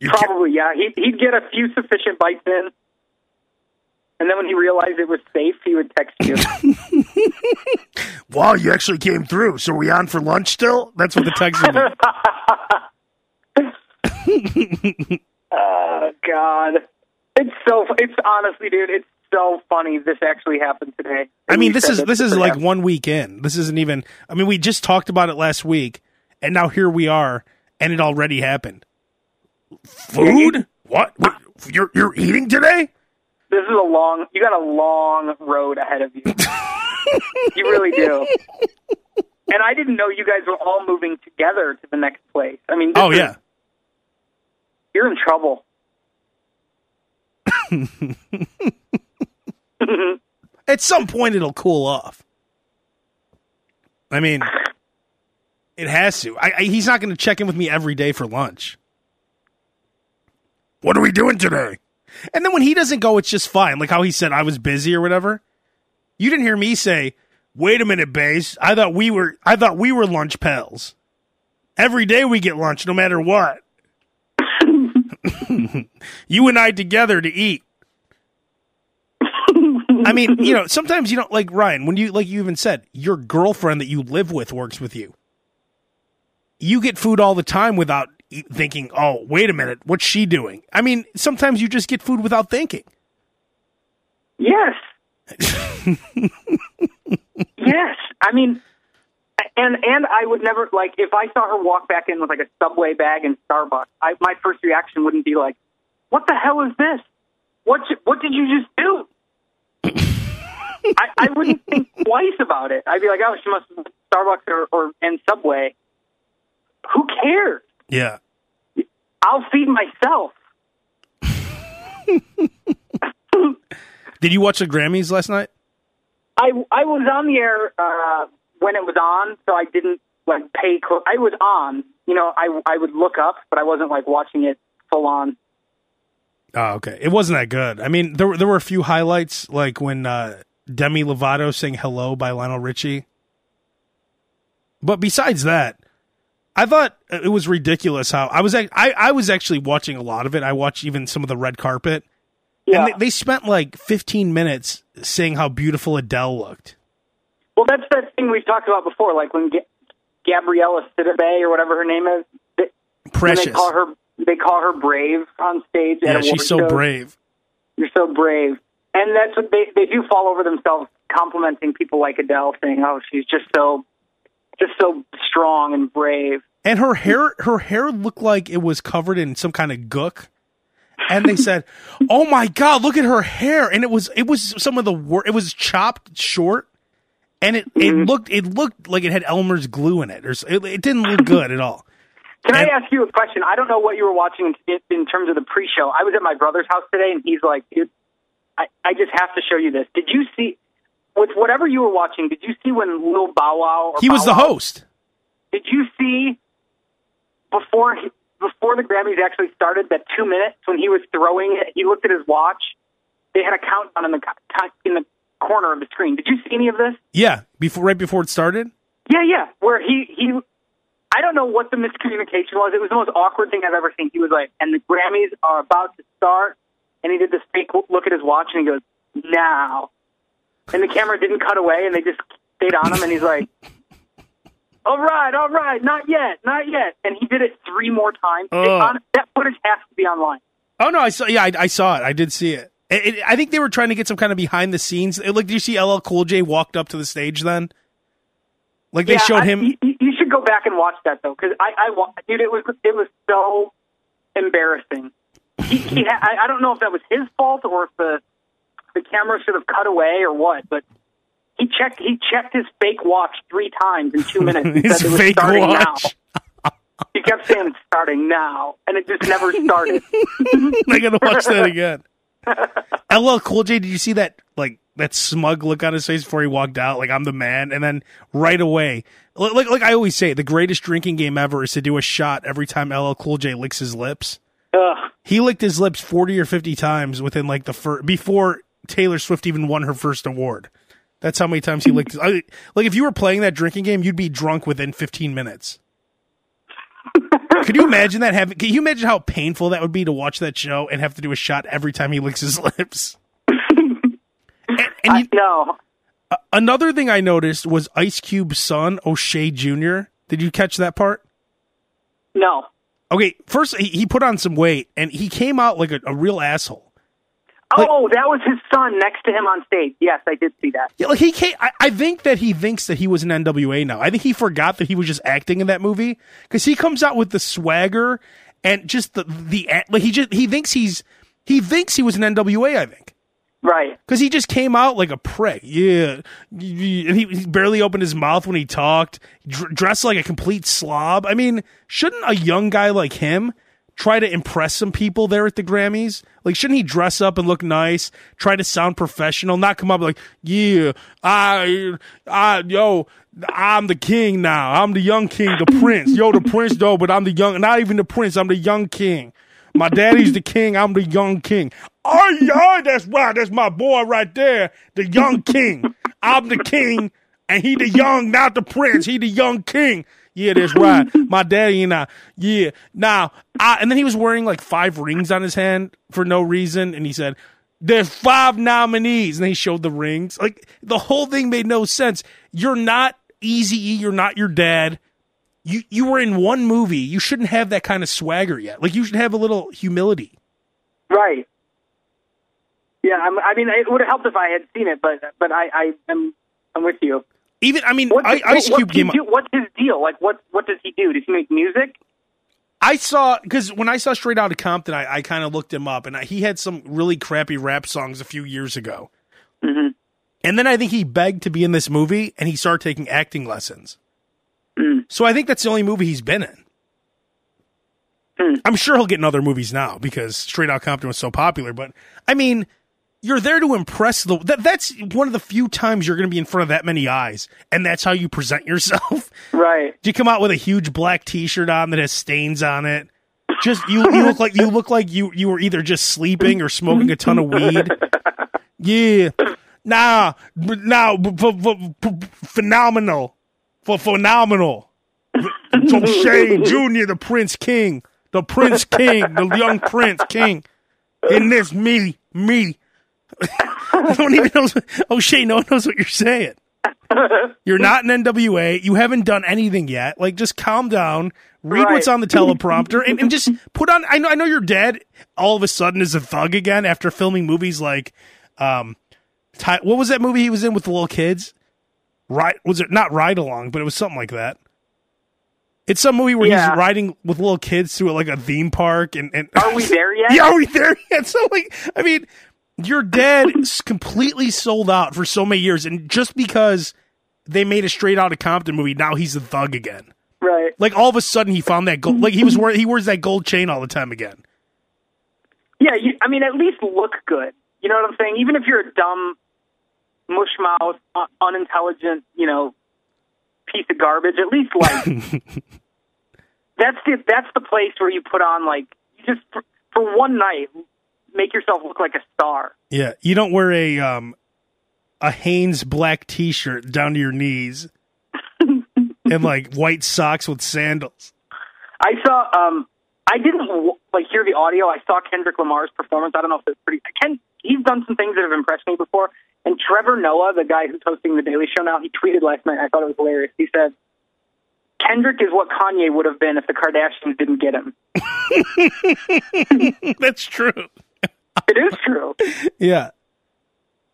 You ca- Probably, yeah. He'd, he'd get a few sufficient bites in, and then when he realized it was safe, he would text you. wow, you actually came through. So are we on for lunch still? That's what the text be. oh God, it's so. It's honestly, dude, it's so funny. This actually happened today. I mean, this is this is like happen. one week in. This isn't even. I mean, we just talked about it last week, and now here we are, and it already happened. Food? What? What? You're you're eating today? This is a long. You got a long road ahead of you. you really do. And I didn't know you guys were all moving together to the next place. I mean, Oh is- yeah. you're in trouble. At some point, it'll cool off. I mean, it has to. I, I, he's not going to check in with me every day for lunch. What are we doing today? And then when he doesn't go, it's just fine. Like how he said I was busy or whatever. You didn't hear me say, "Wait a minute, Bass. I thought we were. I thought we were lunch pals. Every day we get lunch, no matter what. you and I together to eat." I mean, you know, sometimes you don't like Ryan when you like you even said your girlfriend that you live with works with you. You get food all the time without thinking, "Oh, wait a minute, what's she doing?" I mean, sometimes you just get food without thinking. Yes. yes. I mean, and and I would never like if I saw her walk back in with like a Subway bag in Starbucks. I, my first reaction wouldn't be like, "What the hell is this? What what did you just do?" I, I wouldn't think twice about it. I'd be like, "Oh, she must Starbucks or, or and Subway." Who cares? Yeah. I'll feed myself. Did you watch the Grammys last night? I I was on the air uh, when it was on, so I didn't like pay. Clo- I was on. You know, I I would look up, but I wasn't like watching it full on. Oh, okay. It wasn't that good. I mean, there were there were a few highlights, like when uh, Demi Lovato sang "Hello" by Lionel Richie. But besides that, I thought it was ridiculous how I was. I I was actually watching a lot of it. I watched even some of the red carpet, Yeah. and they, they spent like 15 minutes saying how beautiful Adele looked. well, that's that thing we've talked about before, like when Ga- Gabriella Sidibe or whatever her name is. They, Precious. they call her they call her brave on stage. yeah, she's so shows. brave. You're so brave, and that's what they they do fall over themselves complimenting people like Adele, saying, "Oh, she's just so just so strong and brave." and her hair her hair looked like it was covered in some kind of gook and they said oh my god look at her hair and it was it was some of the worst it was chopped short and it it mm-hmm. looked it looked like it had elmer's glue in it or it, it didn't look good at all Can I ask you a question? I don't know what you were watching in, in terms of the pre-show. I was at my brother's house today, and he's like, "Dude, I, I just have to show you this. Did you see with whatever you were watching? Did you see when Lil Bow Wow? Or he was the Wow- host Did you see before before the Grammys actually started that two minutes when he was throwing it? He looked at his watch. They had a countdown in the in the corner of the screen. Did you see any of this? Yeah, before right before it started. Yeah, yeah. Where he he, I don't know what the miscommunication was. It was the most awkward thing I've ever seen. He was like, "And the Grammys are about to start," and he did this fake look at his watch, and he goes, "Now," and the camera didn't cut away, and they just stayed on him, and he's like. All right, all right, not yet, not yet, and he did it three more times. Oh. on- that footage has to be online. Oh no, I saw. Yeah, I, I saw it. I did see it. It- it- I think they were trying to get some kind of behind the scenes. It- Like, did you see LL Cool J walked up to the stage then? Like they Yeah, showed I- him. You, you should go back and watch that though, because I, I, dude, it was it was so embarrassing. He, he ha- I, I don't know if that was his fault or if the the camera should have cut away or what, but he checked he checked his fake watch three times in two minutes. and His said it was fake starting watch. now. He kept saying it's starting now, and it just never started. I gotta watch that again. LL Cool J, did you see that like that smug look on his face before he walked out? Like I'm the man, and then right away, like like I always say, the greatest drinking game ever is to do a shot every time LL Cool J licks his lips. Ugh. He licked his lips forty or fifty times within like the first before Taylor Swift even won her first award. That's how many times he licked. His, I, like if you were playing that drinking game, you'd be drunk within fifteen minutes. Could you imagine that? Having? Can you imagine how painful that would be to watch that show and have to do a shot every time he licks his lips? and and you, No, another thing I noticed was Ice Cube's son, O'Shea Jr. Did you catch that part? no. Okay, first he, he put on some weight and he came out like a, a real asshole. Like- Oh, that was his son next to him on stage. Yes, I did see that. Yeah, like he came. I, I think that he thinks that he was an NWA now. I think he forgot that he was just acting in that movie because he comes out with the swagger and just the the like he just he thinks he's he thinks he was an NWA. I think. Right. Because he just came out like a prick. Yeah. And he, he barely opened his mouth when he talked, dr- dressed like a complete slob. I mean, shouldn't a young guy like him try to impress some people there at the Grammys? Like, shouldn't he dress up and look nice, try to sound professional, not come up like, yeah, I, I, yo, I'm the king now. I'm the young king, the prince. Yo, the prince though, but I'm the young, not even the prince. I'm the young king. My daddy's the king. I'm the young king. Oh yeah, that's right. That's my boy right there, the young king. I'm the king, and he the young, not the prince. He the young king. Yeah, that's right. My daddy and I. Yeah. Now, I, and then he was wearing like five rings on his hand for no reason, and he said, "There's five nominees," and he showed the rings. Like the whole thing made no sense. You're not Easy E. You're not your dad you you were in one movie. You shouldn't have that kind of swagger yet. Like you should have a little humility. Right. Yeah, I'm, I mean, it would have helped if I had seen it, but but I, I am I'm with you. Even I mean, I, Ice Cube what's came. do, what's his deal? Like, what what does he do? Does he make music? I saw because when I saw Straight Outta Compton, I, I kind of looked him up, and I, he had some really crappy rap songs a few years ago. Mhm. And then I think he begged to be in this movie, and he started taking acting lessons. Mm. So I think that's the only movie he's been in. Hmm. I'm sure he'll get in other movies now because Straight Outta Compton was so popular. But I mean, you're there to impress the. That, that's one of the few times you're going to be in front of that many eyes, and that's how you present yourself. Right. Do you come out with a huge black T-shirt on that has stains on it? Just you, you look like you look like you you were either just sleeping or smoking a ton of weed. Yeah, nah, b- phenomenal, for phenomenal. O'Shea Junior, the Prince King, the Prince King, the young Prince King. In this, me, me. I don't even know. Oh, O'Shea, no one knows what you're saying. You're not an NWA. You haven't done anything yet. Like, just calm down. Read Right. what's on the teleprompter and, and just put on. I know. I know your dad. All of a sudden, is a thug again after filming movies like, um, Ti- what was that movie he was in with the little kids? Right? Was it not Ride Along? But it was something like that. It's some movie where Yeah. he's riding with little kids through like a theme park and, and Are we there yet? yeah, are we there yet? So like, I mean, your dad is completely sold out for so many years, and just because they made a straight out of Compton movie, now he's a thug again. Right. Like all of a sudden, he found that gold. Like he was wearing, he wears that gold chain all the time again. Yeah. You, I mean, at least look good. You know what I'm saying? Even if you're a dumb, mush mouth, un- unintelligent, you know, piece of garbage, at least like that's the that's the place where you put on like you just for, for one night make yourself look like a star. Yeah, you don't wear a um, a Hanes black T-shirt down to your knees, and like white socks with sandals. I saw. Um, I didn't like hear the audio. I saw Kendrick Lamar's performance. I don't know if it's pretty. Ken, he's done some things that have impressed me before. And Trevor Noah, the guy who's hosting the Daily Show now, he tweeted last night. I thought it was hilarious. He said, "Kendrick is what Kanye would have been if the Kardashians didn't get him." That's true. It is true. Yeah,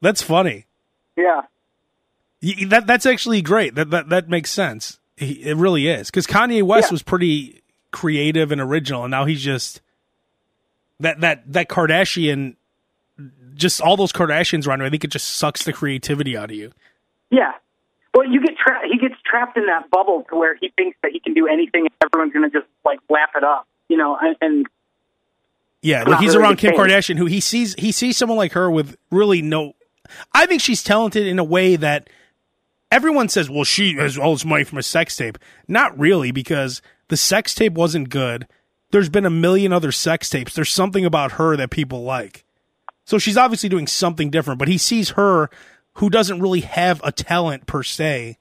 that's funny. Yeah. Y- That that's actually great. That that that makes sense. He, it really is because Kanye West Yeah. was pretty creative and original, and now he's just that that that Kardashian. Just all those Kardashians around him. I think it just sucks the creativity out of you. Yeah. Well, you get trapped. he gets trapped in that bubble to where he thinks that he can do anything and everyone's going to just like lap it up, you know, and, and Yeah, like he's around Kim. Kardashian, who he sees he sees someone like her with really no. I think she's talented in a way that everyone says, "Well, she has oh, all this money from a sex tape." Not really, because the sex tape wasn't good. There's been a million other sex tapes. There's something about her that people like. So she's obviously doing something different, but he sees her, who doesn't really have a talent per se,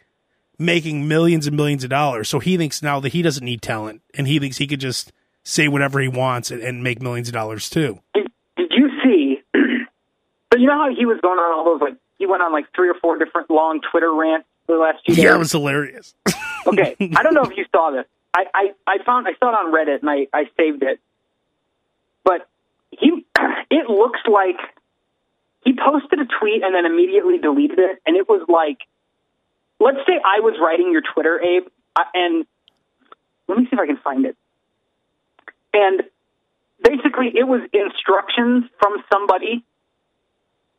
making millions and millions of dollars. So he thinks now that he doesn't need talent, and he thinks he could just say whatever he wants and, and make millions of dollars too. did, did you see? so you know how he was going on all those like he went on like three or four different long Twitter rants for the last few days. Yeah, it was hilarious. okay, I don't know if you saw this. I, I I found I saw it on Reddit and I I saved it, but he it looks like he posted a tweet and then immediately deleted it, and it was like, let's say I was writing your Twitter, Abe, and let me see if I can find it, and basically it was instructions from somebody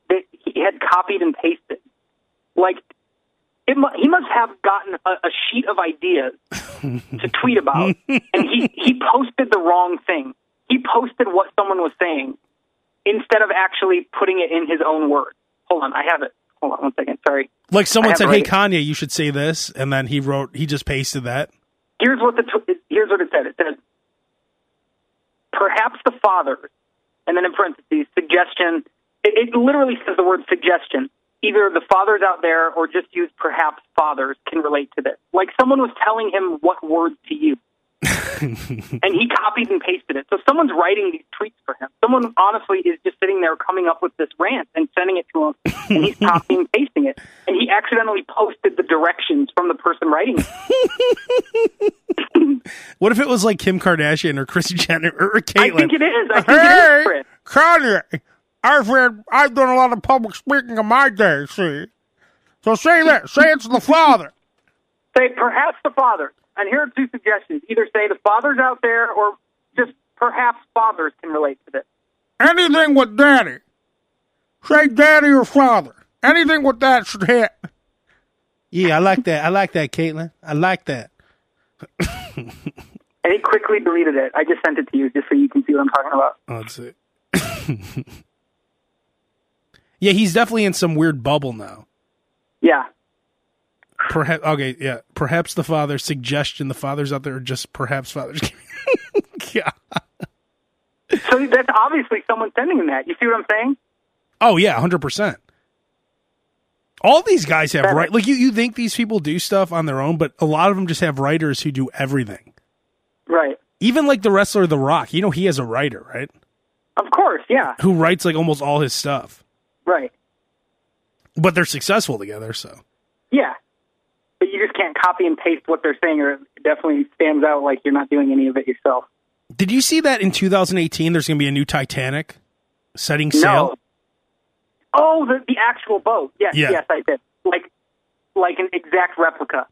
that he had copied and pasted, like it mu- he must have gotten a, a sheet of ideas to tweet about, and he he posted the wrong thing. He posted what someone was saying instead of actually putting it in his own words. Hold on, I have it. Hold on one second. Sorry. Like someone said, "Hey Kanye, you should say this," and then he wrote, he just pasted that. Here's what the tw- here's what it said. It said, perhaps the fathers, and then in parentheses, suggestion. It, it literally says the word suggestion. Either the fathers out there or just use perhaps fathers can relate to this. Like someone was telling him what words to use. And he copied and pasted it. So someone's writing these tweets for him. Someone honestly is just sitting there coming up with this rant and sending it to him, and he's copying and pasting it. And he accidentally posted the directions from the person writing it. What if it was like Kim Kardashian or Kris Jenner or Caitlyn? I think it is. I think it is, Chris. Kanye, I've read, I've done a lot of public speaking in my day. See, so say that. Say it's the father. Say perhaps the fathers. And here are two suggestions. Either say the fathers out there or just perhaps fathers can relate to this. Anything with daddy. Say daddy or father. Anything with that should hit. Yeah, I like that. I like that, Caitlyn. I like that. And he quickly deleted it. I just sent it to you just so you can see what I'm talking about. Oh, that's it. yeah, he's definitely in some weird bubble now. Yeah. Perhaps okay, yeah. Perhaps the father suggestion. The fathers out there are just perhaps fathers. yeah. So that's obviously someone sending him that. You see what I'm saying? Oh yeah, hundred percent. All these guys have right. Like you, you think these people do stuff on their own, but a lot of them just have writers who do everything. Right. Even like the wrestler The Rock, you know, he has a writer, right? Of course, yeah. Who writes like almost all his stuff, Right. but they're successful together. So Yeah. But you just can't copy and paste what they're saying or it definitely stands out like you're not doing any of it yourself. Did you see that in 2018? There's going to be a new Titanic setting sail. No. Oh, the the actual boat. Yes, Yeah. yes, I did. Like like an exact replica.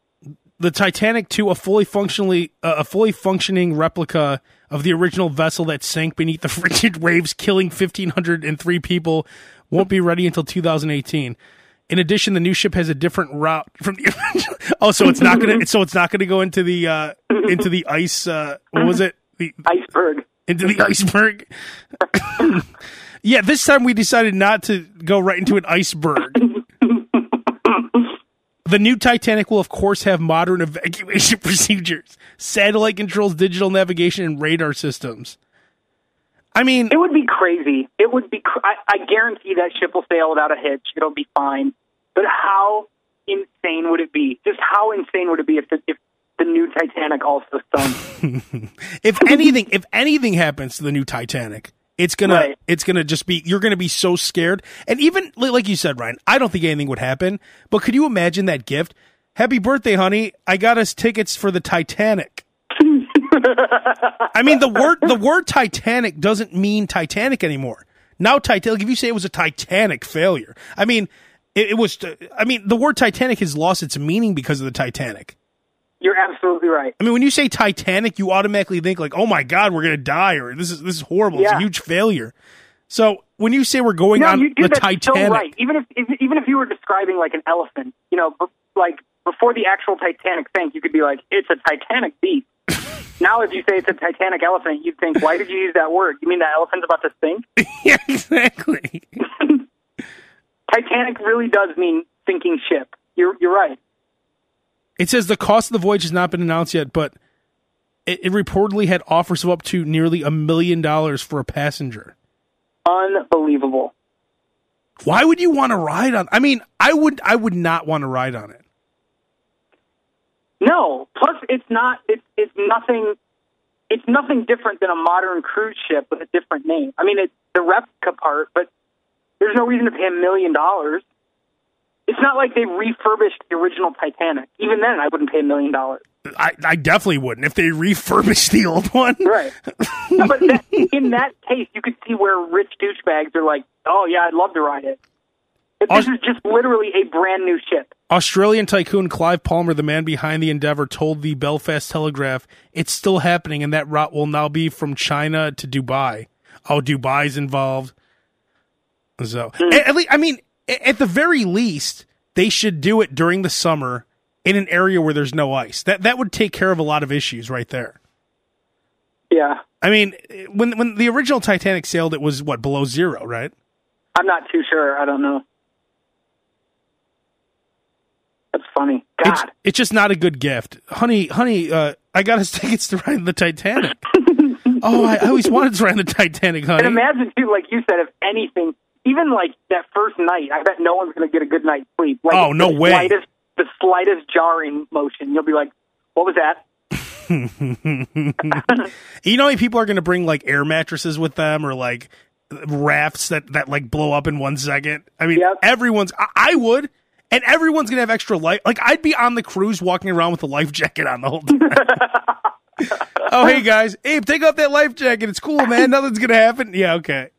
The Titanic 2, a fully functionally uh, a fully functioning replica of the original vessel that sank beneath the frigid waves, killing 1,503 people, won't be ready until 2018. In addition, the new ship has a different route from the. Oh, so it's not gonna so it's not gonna go into the uh, into the ice. Uh, what was it? The, Iceberg. into the iceberg. yeah, this time we decided not to go right into an iceberg. the new Titanic will, of course, have modern evacuation procedures, satellite controls, digital navigation, and radar systems. I mean, It would be crazy. It would be. Cr- I, I guarantee that ship will sail without a hitch. It'll be fine. but how insane would it be? Just how insane would it be if the, if the new Titanic also sunk? if anything, if anything happens to the new Titanic, it's gonna Right. it's gonna just be you're gonna be so scared. And even like you said, Ryan, I don't think anything would happen. But could you imagine that gift? Happy birthday, honey! I got us tickets for the Titanic. I mean the word the word Titanic doesn't mean Titanic anymore. Now Titanic, if you say it was a Titanic failure, I mean it, it was. I mean the word Titanic has lost its meaning because of the Titanic. You're absolutely right. I mean, when you say Titanic, you automatically think like, "Oh my God, we're gonna die," or "This is this is horrible. It's a huge failure." So when you say we're going No, on you the Titanic, so right. Even if, if even if you were describing like an elephant, you know, like before the actual Titanic sank, you could be like, "It's a Titanic beast." Now, if you say it's a Titanic elephant, you'd think, "Why did you use that word? You mean that elephant's about to sink?" yeah, exactly. Titanic really does mean sinking ship. You're you're right. It says the cost of the voyage has not been announced yet, but it, it reportedly had offers of up to nearly a million dollars for a passenger. Unbelievable. Why would you want to ride on? I mean, I would. I would not want to ride on it. No. Plus, it's not. It's it's nothing. It's nothing different than a modern cruise ship with a different name. I mean, it's the replica part, but there's no reason to pay a million dollars. It's not like they refurbished the original Titanic. Even then, I wouldn't pay a million dollars. I, I definitely wouldn't if they refurbished the old one. Right. no, but that, in that case, you could see where rich douchebags are like, "Oh yeah, I'd love to ride it." But this Aus- is just literally a brand new ship. Australian tycoon Clive Palmer, the man behind the Endeavour, told the Belfast Telegraph it's still happening and that route will now be from China to Dubai. Oh, Dubai's involved. So, hmm. at, at least, I mean, at the very least, they should do it during the summer in an area where there's no ice. That that would take care of a lot of issues right there. Yeah, I mean, when when the original Titanic sailed, it was what below zero, right? I'm not too sure. I don't know. That's funny. God. It's it's just not a good gift, honey. Honey, uh, I got us tickets to ride the Titanic. oh, I, I always wanted to ride the Titanic, honey. And imagine too, like you said, if anything, even like that first night, I bet no one's going to get a good night's sleep. Like, Oh, no the way. Slightest, the slightest jarring motion, you'll be like, "What was that?" you know, people are going to bring like air mattresses with them or like rafts that that like blow up in one second. I mean, Yep. everyone's. I, I would. And everyone's gonna have extra life. Like I'd be on the cruise, walking around with a life jacket on the whole time. oh, hey guys, Abe, take off that life jacket. It's cool, man. Nothing's gonna happen. Yeah, okay.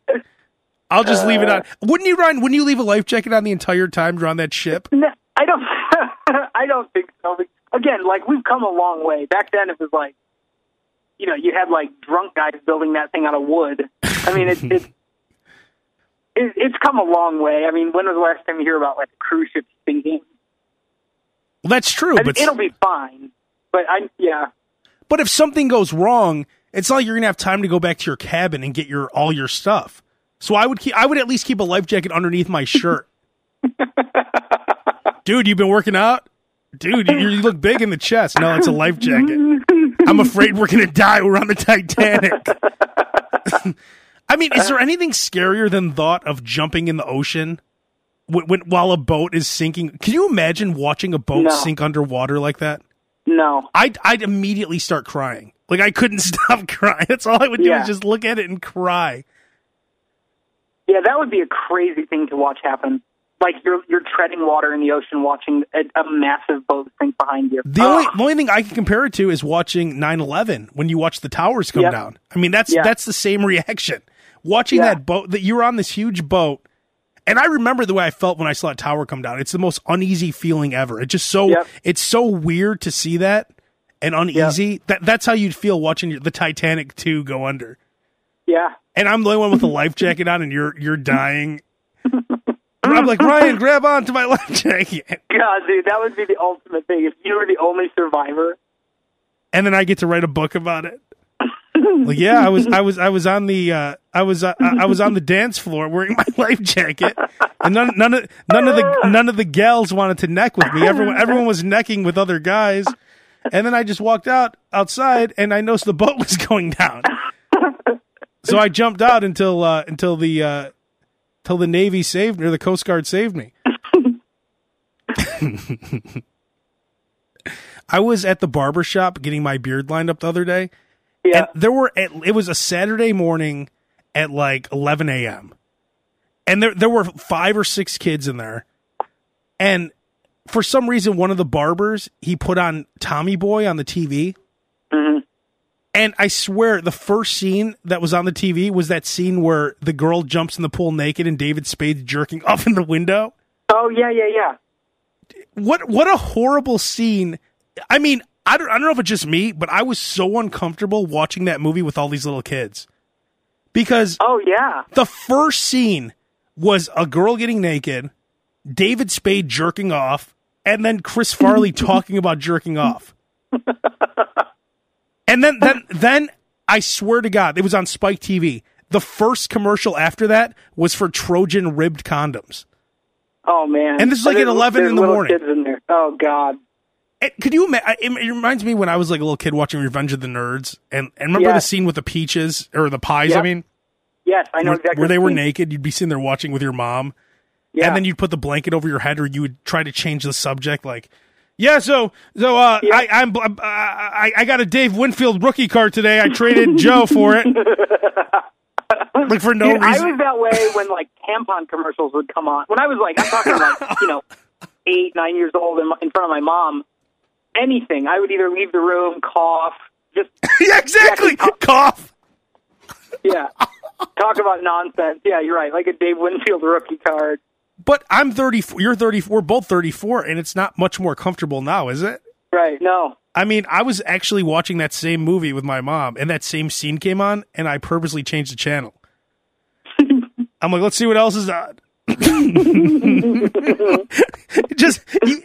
I'll just leave it on. Uh. Wouldn't you, Ryan? Wouldn't you leave a life jacket on the entire time you're on that ship? No, I don't. I don't think so. Again, like we've come a long way. Back then, it was like, you know, you had like drunk guys building that thing out of wood. I mean, it's it's it, it's come a long way. I mean, when was the last time you hear about like a cruise ship sinking? Well, that's true, I but it'll be fine. But I, yeah, But if something goes wrong, it's not like you're gonna have time to go back to your cabin and get your all your stuff. So I would keep, I would at least keep a life jacket underneath my shirt. Dude, you've been working out. Dude, you, you look big in the chest. No, it's a life jacket. I'm afraid we're gonna die. We're on the Titanic. I mean, is there anything scarier than thought of jumping in the ocean when, when, while a boat is sinking? Can you imagine watching a boat No. sink underwater like that? no, I'd I'd immediately start crying. Like I couldn't stop crying. That's all I would do Yeah. is just look at it and cry. yeah, that would be a crazy thing to watch happen. Like you're you're treading water in the ocean, watching a, a massive boat sink behind you. The only the only thing I can compare it to is watching 9/11 when you watch the towers come Yep. down. I mean that's Yeah. that's the same reaction. Watching Yeah. that boat that you were on this huge boat. And I remember the way I felt when I saw a tower come down. It's the most uneasy feeling ever. It's just so Yep. it's so weird to see that and uneasy. That that's how you'd feel watching the Titanic 2 go under. yeah. and I'm the only one with a life jacket on, and you're you're dying. I'm like Ryan, grab onto my life jacket, God, dude, that would be the ultimate thing. If you were the only survivor, and then I get to write a book about it. Yeah, I was I was I was on the uh, I was uh, I was on the dance floor wearing my life jacket, and none none of none of the none of the gals wanted to neck with me. Everyone everyone was necking with other guys, and then I just walked out outside, and I noticed the boat was going down. So I jumped out until uh, until the uh, until the Navy saved me or the Coast Guard saved me. I was at the barber shop getting my beard lined up the other day, Yeah. and there were at, it was a Saturday morning at like 11 a.m. and there there were five or six kids in there, and for some reason one of the barbers he put on Tommy Boy on the TV, Mhm. and I swear the first scene that was on the TV was that scene where the girl jumps in the pool naked and David Spade's jerking off in the window. Oh yeah, yeah, yeah. What what a horrible scene! I mean, I don't I don't know if it's just me, but I was so uncomfortable watching that movie with all these little kids because Oh yeah. the first scene was a girl getting naked, David Spade jerking off, and then Chris Farley talking about jerking off. And then then then I swear to God, it was on Spike TV. The first commercial after that was for Trojan ribbed condoms. Oh man. And this is like at 11 in the morning. Kids in there. Oh god. And could you imagine? It, reminds me when I was like a little kid watching Revenge of the Nerds, and, and remember Yeah. the scene with the peaches or the pies? I mean, Yes, I know where, exactly. where they were naked. You'd be sitting there watching with your mom, Yeah. and then you'd put the blanket over your head, or you would try to change the subject, like, "Yeah, so so uh, Yeah. I I'm uh, I I got a Dave Winfield rookie card today. I traded Joe for it, like for no Dude, I was that way when like tampon commercials would come on. When I was like, I'm talking like you know, eight, nine years old in, in front of my mom. Anything, I would either leave the room, cough, just yeah, exactly. Yeah, Cough. yeah, talk about nonsense. Yeah, you're right. Like a Dave Winfield rookie card. But I'm 34. You're 34. We're both 34, and it's not much more comfortable now, is it? Right. No. I mean, I was actually watching that same movie with my mom, and that same scene came on, and I purposely changed the channel. I'm like, let's see what else is on. just, you-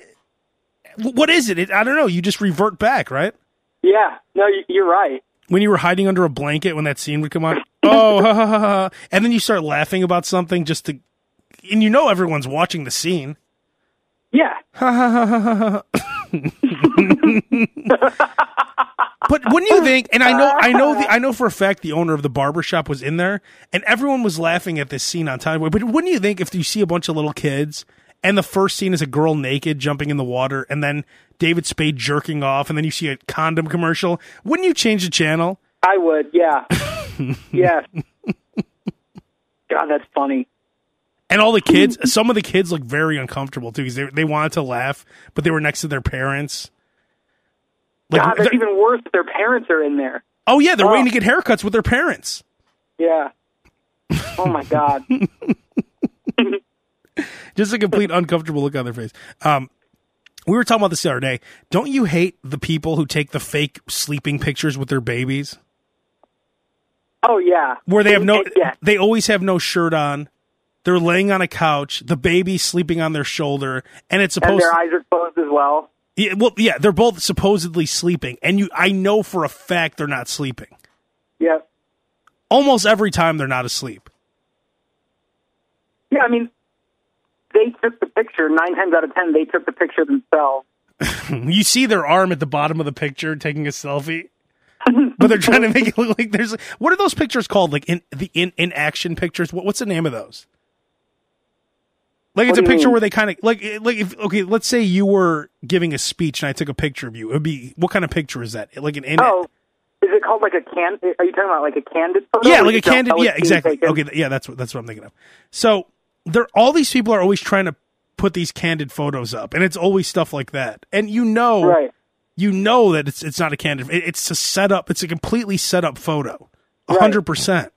what is it? it? I don't know. You just revert back, right? Yeah. No, you- you're right. When you were hiding under a blanket when that scene would come on, oh, ha, ha, ha, ha. and then you start laughing about something just to, and you know everyone's watching the scene. Yeah. But wouldn't you think? And I know, I know, the, I know for a fact the owner of the barber shop was in there, and everyone was laughing at this scene on time. But wouldn't you think if you see a bunch of little kids, and the first scene is a girl naked jumping in the water, and then David Spade jerking off, and then you see a condom commercial, wouldn't you change the channel? I would. Yeah. yes. God, that's funny. And all the kids, some of the kids look very uncomfortable too, because they they wanted to laugh, but they were next to their parents. Like, God, that's they're- even worse if their parents are in there. oh yeah, they're Oh. waiting to get haircuts with their parents. Yeah. Oh my God. just a complete uncomfortable look on their face. Um, we were talking about this the other day. Don't you hate the people who take the fake sleeping pictures with their babies, Oh yeah. where they have no, Yeah. they always have no shirt on. They're laying on a couch, the baby's sleeping on their shoulder, and it's supposed. And their eyes are closed as well. yeah, well, yeah, they're both supposedly sleeping, and you, I know for a fact they're not sleeping. Yeah. Almost every time they're not asleep. Yeah. I mean, they took the picture nine times out of ten. They took the picture themselves. You see their arm at the bottom of the picture taking a selfie. but they're trying to make it look like there's what are those pictures called? Like in the in, in action pictures. What, what's the name of those? Like it's a picture mean? where they kind of like like if okay, let's say you were giving a speech and I took a picture of you. It would be what kind of picture is that? Like an in Oh, is it called like a can? Are you talking about like a candid photo? yeah, like a candid. Yeah, exactly. taken? Okay, yeah, that's what that's what I'm thinking of. So there, all these people are always trying to put these candid photos up, and it's always stuff like that. And you know, Right. you know that it's it's not a candid. It, it's a setup. It's a completely set up photo, a Right. hundred percent.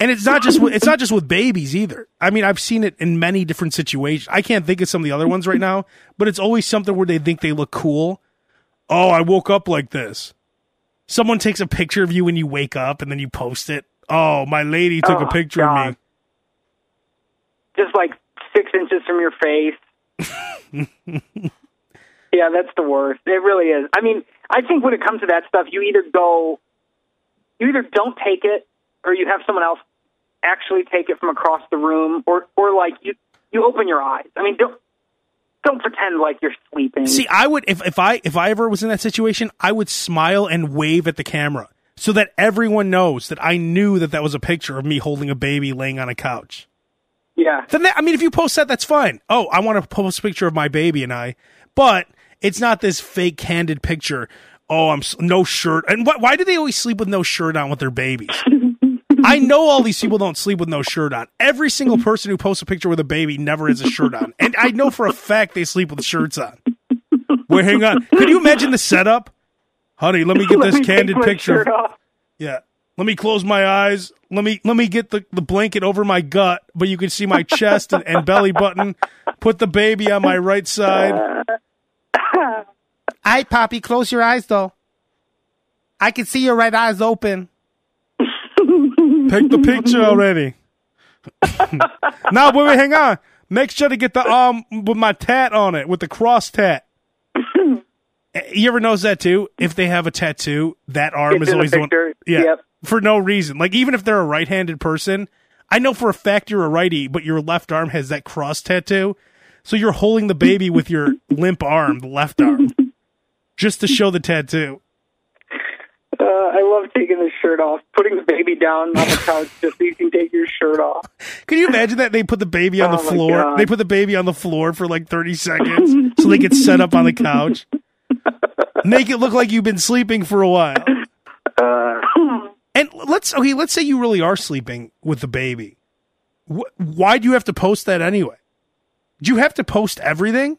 And it's not just with, it's not just with babies either. I mean, I've seen it in many different situations. I can't think of some of the other ones right now, but it's always something where they think they look cool. Oh, I woke up like this. Someone takes a picture of you when you wake up and then you post it. Oh, my lady took a Oh, picture of me. Just like six inches from your face. yeah, that's the worst. It really is. I mean, I think when it comes to that stuff, you either go, you either don't take it, or you have someone else actually take it from across the room, or or like you you open your eyes. I mean, don't don't pretend like you're sleeping. See, I would if if I if I ever was in that situation, I would smile and wave at the camera so that everyone knows that I knew that that was a picture of me holding a baby laying on a couch. Yeah. Then that, I mean, if you post that, that's fine. Oh, I want to post a picture of my baby and I, but it's not this fake candid picture. Oh, I'm no shirt. And wh- why do they always sleep with no shirt on with their babies? I know all these people don't sleep with no shirt on. Every single person who posts a picture with a baby never has a shirt on. And I know for a fact they sleep with shirts on. Wait, hang on. Can you imagine the setup? Honey, let me get Let this me candid picture. Yeah. Let me close my eyes. Let me let me get the, the blanket over my gut, but you can see my chest and, and belly button. Put the baby on my right side. Hi, Poppy. Close your eyes, though. I can see your right eyes open. Take the picture already. now, wait, wait, hang on. Make sure to get the arm with my tat on it, with the cross tat. Eh, You ever notice that too? If they have a tattoo, that arm It's is always the one. Yeah, Yep. for no reason. Like even if they're a right-handed person, I know for a fact you're a righty, but your left arm has that cross tattoo, so you're holding the baby with your limp arm, the left arm, just to show the tattoo. Uh, I love taking the shirt off, putting the baby down on the couch just so you can take your shirt off. Can you imagine that they put the baby on Oh the floor? God. They put the baby on the floor for like 30 seconds so they get set up on the couch. Make it look like you've been sleeping for a while. Uh, And let's okay, let's say you really are sleeping with the baby. Wh- why do you have to post that anyway? Do you have to post everything?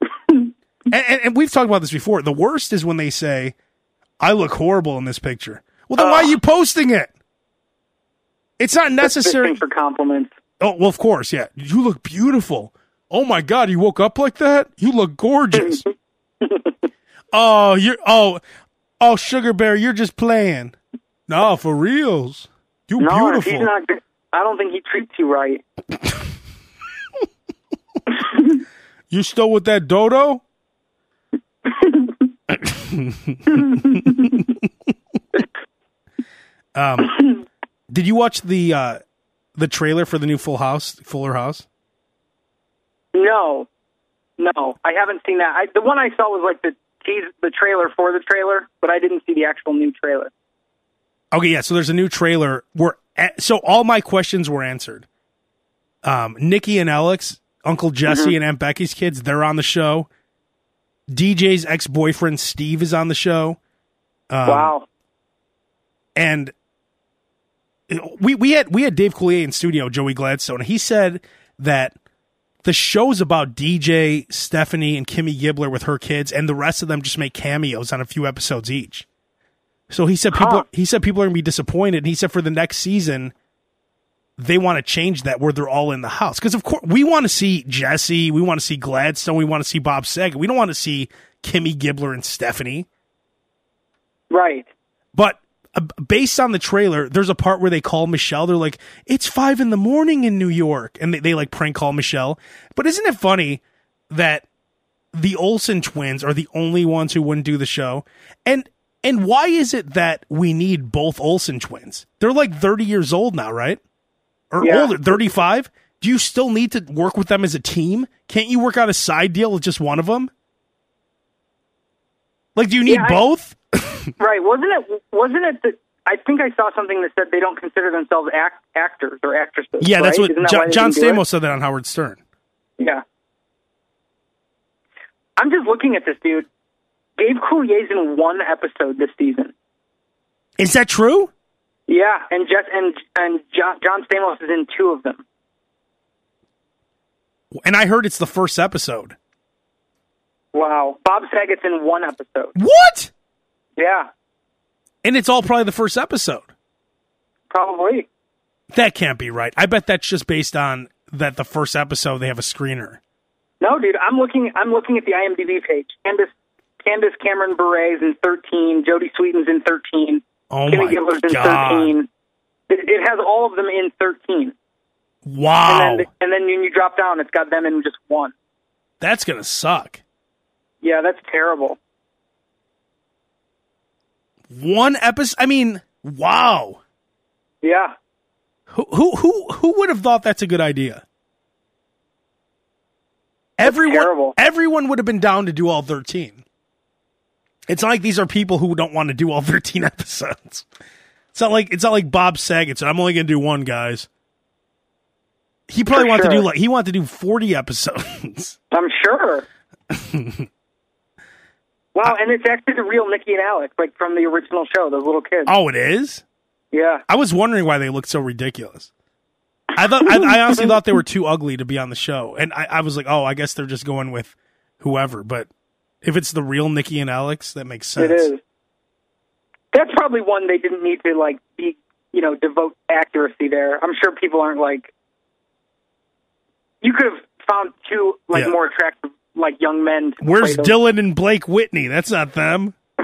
and, and, and we've talked about this before. The worst is when they say, "I look horrible in this picture." Well, then why are you posting it? It's not necessary. for compliments. Oh, well, of course, yeah. You look beautiful. Oh my God, you woke up like that? You look gorgeous. oh, you're oh oh Sugar Bear, you're just playing. No, for reals. You No, beautiful. he's not. I don't think he treats you right. you still with that dodo? um did you watch the uh the trailer for the new Full House, Fuller House? No, no, I haven't seen that. I, the one I saw was like the tease, the trailer for the trailer, but I didn't see the actual new trailer. Okay, yeah. So there's a new trailer. Where so all my questions were answered. Um, Nikki and Alex, Uncle Jesse and Aunt Becky's kids, they're on the show. DJ's ex boyfriend Steve is on the show. Um, wow. And we we had we had Dave Coulier in studio, Joey Gladstone, he said that the show's about DJ, Stephanie, and Kimmy Gibbler with her kids, and the rest of them just make cameos on a few episodes each. So he said people Huh. he said people are gonna be disappointed, and he said for the next season they want to change that where they're all in the house because of course we want to see Jesse, we want to see Gladstone, we want to see Bob Saget, we don't want to see Kimmy Gibbler and Stephanie. Right. But Uh, based on the trailer, there's a part where they call Michelle. They're like, "It's five in the morning in New York," and they, they like prank call Michelle. But isn't it funny that the Olsen twins are the only ones who wouldn't do the show? And and why is it that we need both Olsen twins? They're like 30 years old now, right? Or Yeah. older, 35. Do you still need to work with them as a team? Can't you work out a side deal with just one of them? Like, do you need Yeah, I- both? Right. Wasn't it? Wasn't it that? I think I saw something that said they don't consider themselves act, actors or actresses. Yeah, that's right? what Isn't that Jo- John it? Stamos said that on Howard Stern. Yeah. I'm just looking at this dude. Dave Coulier's in one episode this season. Is that true? Yeah, and Jess and and John, John Stamos is in two of them. And I heard it's the first episode. Wow. Bob Saget's in one episode. What? Yeah, And it's all probably the first episode. probably. That can't be right. I bet that's just based on that the first episode they have a screener. No, dude, I'm looking. I'm looking at the IMDb page. Candace, Candace Cameron Bure is in 13. Jodie Sweetin's in 13. Oh Kimmy my Gibbler's in god! 13. It, it has all of them in 13. Wow, And then, and then when you drop down, it's got them in just one. that's gonna suck. Yeah, that's terrible. One episode. I mean, wow. Yeah. Who who who who would have thought that's a good idea? Everyone, terrible. everyone would have been down to do all thirteen. It's not like these are people who don't want to do all thirteen episodes. It's not like it's not like Bob Saget said, "I'm only going to do one, guys." He probably wanted to do like he wanted to do forty episodes. I'm sure. wow, and it's actually the real Nikki and Alex, like from the original show, those little kids. oh, it is. Yeah. I was wondering why they looked so ridiculous. I thought I, I honestly thought they were too ugly to be on the show, and I, I was like, oh, I guess they're just going with whoever. But if it's the real Nikki and Alex, that makes sense. It is. That's probably one they didn't need to like be, you know, devote accuracy there. I'm sure people aren't like. You could have found two like Yeah. more attractive like young men. Where's. Dylan and Blake Whitney? That's not them.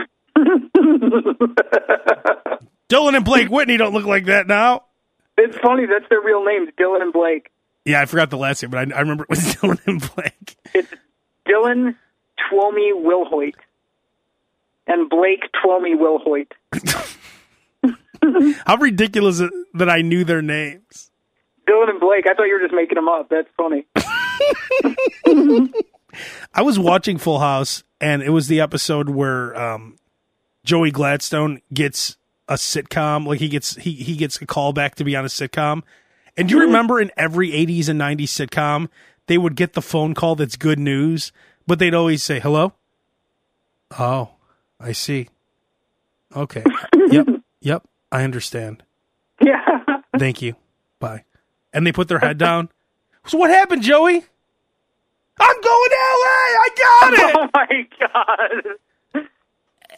Dylan and Blake Whitney don't look like that now. It's funny. That's their real names, Dylan and Blake. Yeah, I forgot the last name, but I, I remember it was Dylan and Blake. It's Dylan Tuomy Wilhoit and Blake Tuomy Wilhoit. How ridiculous is that I knew their names? Dylan and Blake. I thought you were just making them up. That's funny. I was watching Full House, and it was the episode where um, Joey Gladstone gets a sitcom, like he gets he he gets a call back to be on a sitcom. And do you remember in every '80s and '90s sitcom, they would get the phone call that's good news, but they'd always say hello. Oh, I see. Okay. yep. Yep. I understand. Yeah. Thank you. Bye. And they put their head down. So what happened, Joey? I'm going to LA. I got it. oh my god.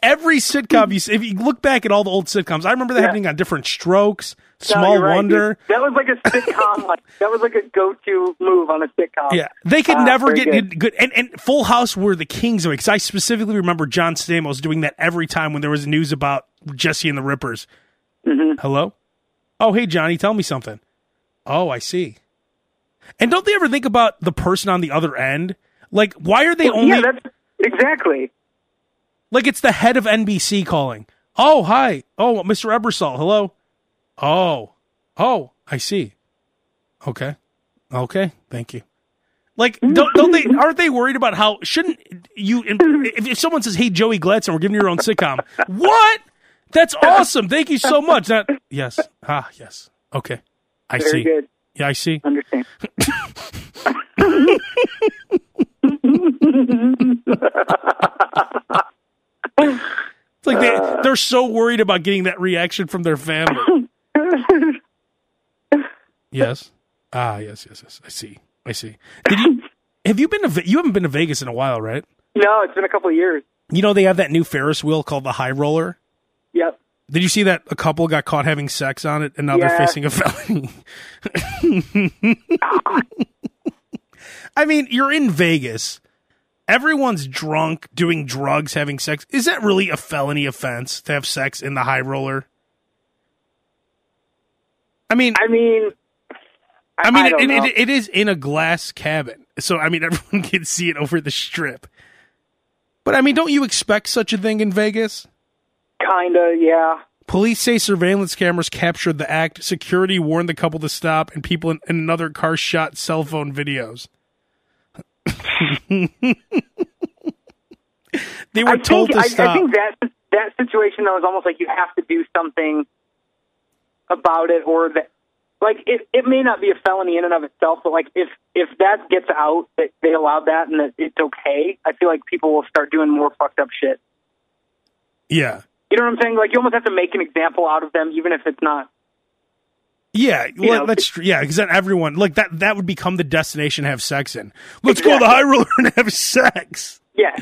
every sitcom you see, if you look back at all the old sitcoms, I remember that Yeah. happening on Diff'rent Strokes, Small you're right, Wonder. dude. That was like a sitcom. like that was like a go-to move on a sitcom. Yeah, they could Ah, never get good. good. good. And, and Full House were the kings of it because I specifically remember John Stamos doing that every time when there was news about Jesse and the Rippers. Mm-hmm. Hello? Oh, hey, Johnny, tell me something. Oh, I see. And don't they ever think about the person on the other end? Like, why are they only yeah, that's exactly. like it's the head of NBC calling? Oh, hi. Oh, Mr. Ebersol. Hello. Oh, oh, I see. Okay, okay, thank you. Like, don't, don't they? Aren't they worried about how? Shouldn't you? If, if someone says, "Hey, Joey Gladstone, we're giving you your own sitcom," what? That's awesome. Thank you so much. That yes. Ah, yes. Okay, I Very see. good. Yeah, I see. Understand. It's like they they're so worried about getting that reaction from their family. yes. Ah, yes, yes, yes. I see. I see. Did you have you been to you haven't been to Vegas in a while, right? No, it's been a couple of years. You know they have that new Ferris wheel called the High Roller. Yep. Did you see that a couple got caught having sex on it and now they're facing a felony? I mean, you're in Vegas. Everyone's drunk, doing drugs, having sex. Is that really a felony offense to have sex in the high roller? I mean, I mean, I mean, don't it, it, it is in a glass cabin, so I mean, everyone can see it over the strip. But I mean, don't you expect such a thing in Vegas? Kinda, yeah. Police say surveillance cameras captured the act. Security warned the couple to stop, and people in, in another car shot cell phone videos. they were I told think to I, stop. I think that that situation though is almost like you have to do something about it, or that like it it may not be a felony in and of itself, but like if if that gets out that they allowed that and that it's okay, I feel like people will start doing more fucked up shit. yeah, You know what I'm saying? Like you almost have to make an example out of them, even if it's not. yeah. Well, that's true. Yeah, because then everyone like that that would become the destination to have sex in. Let's go to the high roller and have sex. Yeah.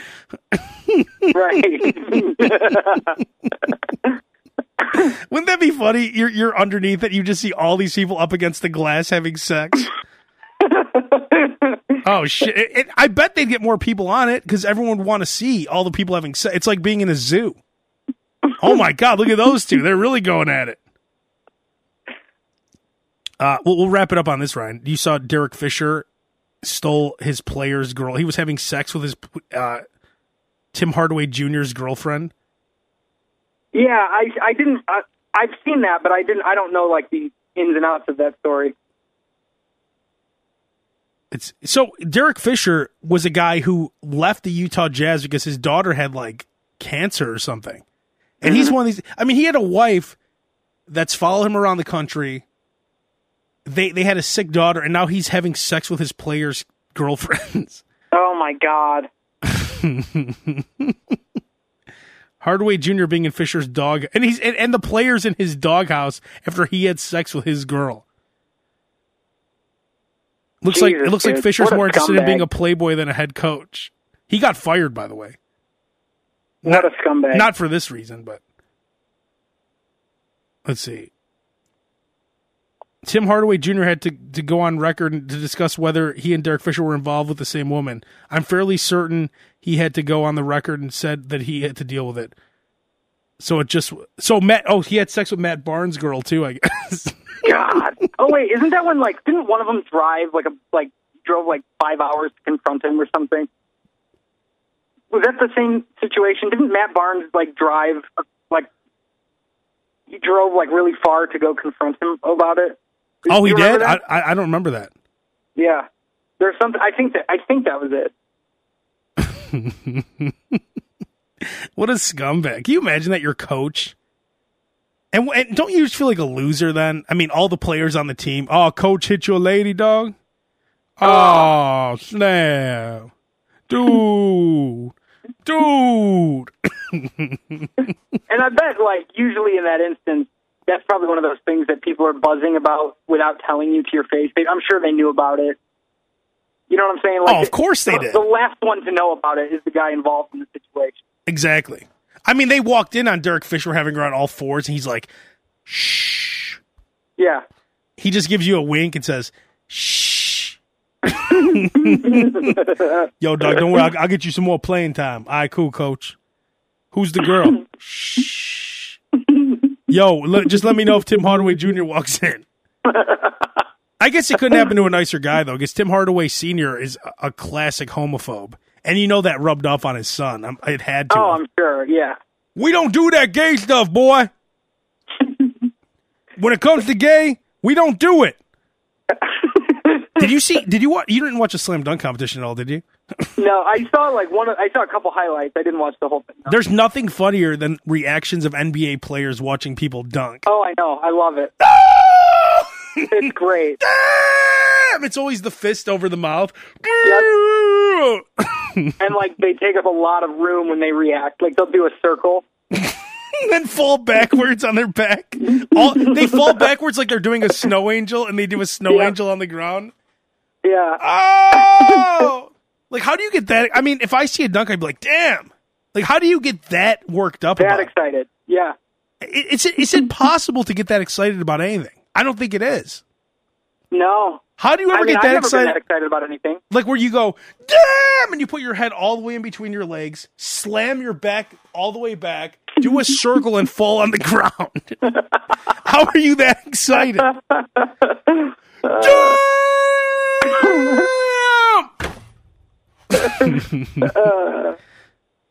right. Wouldn't that be funny? You're you're underneath it. You just see all these people up against the glass having sex. oh shit! It, it- I bet they'd get more people on it because everyone would want to see all the people having sex. It's like being in a zoo. Oh my god! Look at those two. They're really going at it. Uh, we'll, we'll wrap it up on this, Ryan. You saw Derek Fisher stole his player's girl. He was having sex with his uh, Tim Hardaway Jr.'s girlfriend. yeah, I I didn't. I, I've seen that, but I didn't. I don't know like the ins and outs of that story. It's so Derek Fisher was a guy who left the Utah Jazz because his daughter had like cancer or something. And he's one of these I mean he had a wife that's followed him around the country they they had a sick daughter, and now he's having sex with his players' girlfriends. Oh my god. Hardaway Jr. being in Fisher's dog, and he's and, and the players in his doghouse after he had sex with his girl. Looks like it looks like. Fisher's more interested in being a playboy than a head coach. He got fired, by the way. What a scumbag. Not for this reason, but let's see. Tim Hardaway Jr. had to, to go on record to discuss whether he and Derek Fisher were involved with the same woman. I'm fairly certain he had to go on the record and said that he had to deal with it. So it just so Matt. Oh, he had sex with Matt Barnes' girl too. I guess. God. Oh wait, isn't that when like didn't one of them drive like a like drove like five hours to confront him or something? Was that the same situation? Didn't Matt Barnes like drive like he drove like really far to go confront him about it? oh, he did. I. I don't remember that. yeah. There's something. I think that I think that was it. What a scumbag! Can you imagine that your coach? And, and don't you just feel like a loser then? I mean, all the players on the team. Oh, coach hit your lady, dog. Oh, oh snap, dude, dude. And I bet like usually in that instance, that's probably one of those things that people are buzzing about without telling you to your face. They, I'm sure they knew about it. You know what I'm saying? Oh, like, Oh, of course they the, did. The last one to know about it is the guy involved in the situation. Exactly. I mean, they walked in on Derek Fisher having her on all fours, and he's like, "Shh." Yeah. He just gives you a wink and says, "Shh." Yo, dog, don't worry. I'll, I'll get you some more playing time. All right, cool, coach. Who's the girl? Shh. Yo, just let me know if Tim Hardaway Jr. walks in. I guess it couldn't happen to a nicer guy though, because Tim Hardaway Sr. is a, a classic homophobe, and you know that rubbed off on his son. I'm, it had to. Oh, I'm sure. Yeah. We don't do that gay stuff, boy. when it comes to gay, we don't do it. Did you see? Did you watch? You didn't watch a slam dunk competition at all, did you? No, I saw like one. Of, I saw a couple highlights. I didn't watch the whole thing. no. There's nothing funnier than reactions of NBA players watching people dunk. Oh, I know. I love it. It's great. Damn! It's always the fist over the mouth. And like they take up a lot of room when they react. Like they'll do a circle. and then fall backwards on their back. All, they fall backwards like they're doing a snow angel, and they do a snow Yeah. angel on the ground. Yeah. Oh, like how do you get that? I mean, if I see a dunk, I'd be like, "Damn!" Like, how do you get that worked up that about? it? excited. Yeah. It- It's it's impossible to get that excited about anything. I don't think it is. No. How do you ever I mean, get I've that never excited? been that excited about anything. like where you go, "Damn!" and you put your head all the way in between your legs, slam your back all the way back, do a circle, and fall on the ground. how are you that excited? Damn!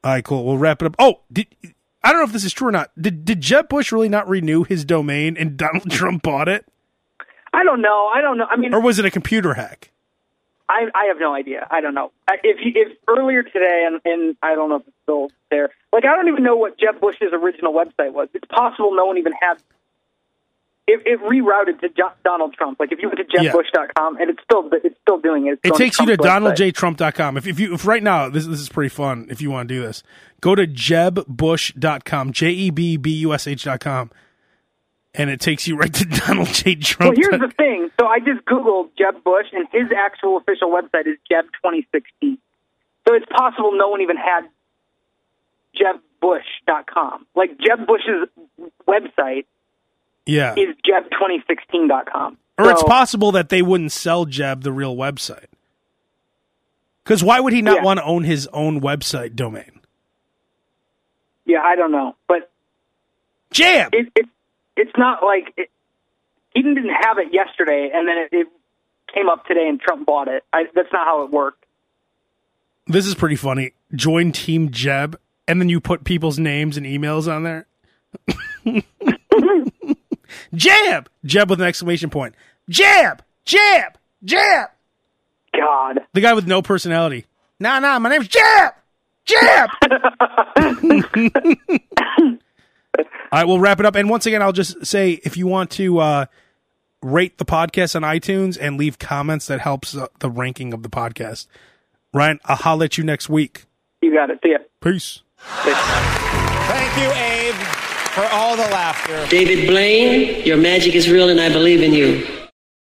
All right, cool. We'll wrap it up. Oh, did I don't know if this is true or not. Did did Jeb Bush really not renew his domain and Donald Trump bought it, I don't know. I don't know. I mean, or was it a computer hack? I I have no idea. I don't know. If you, if earlier today, and, and I don't know if it's still there. Like I don't even know what Jeb Bush's original website was. It's possible no one even had. It, it rerouted to Donald Trump. Like if you went to Yeah. JebBush.com, and it's still it's still doing it. It takes you to Trump's website. donaldjtrump.com. If if you if right now this this is pretty fun if you want to do this. Go to jebbush.com, J E B B U S H.com. And it takes you right to Donald J. Trump. Well, here's the thing. So I just googled Jeb Bush, and his actual official website is Jeb 2016. So it's possible no one even had JebBush.com. Like Jeb Bush's website yeah. is Jeb2016.com. Or it's possible that they wouldn't sell Jeb the real website. Because why would he not Yeah. want to own his own website domain? Yeah, I don't know, but Jab! it, it it's not like it, he didn't have it yesterday, and then it, it came up today, and Trump bought it. I, that's not how it worked. This is pretty funny. Join Team Jeb, and then you put people's names and emails on there. Jab! Jab with an exclamation point. Jab! Jab! Jab! God. The guy with no personality. Nah, nah, my name's Jab! Jab! All right, we'll wrap it up. And once again, I'll just say if you want to uh, rate the podcast on iTunes and leave comments, that helps uh, the ranking of the podcast. Ryan, I'll holler at you next week. You got it. See ya. Peace. Peace. Thank you, Abe for all the laughter. David Blaine, your magic is real and I believe in you.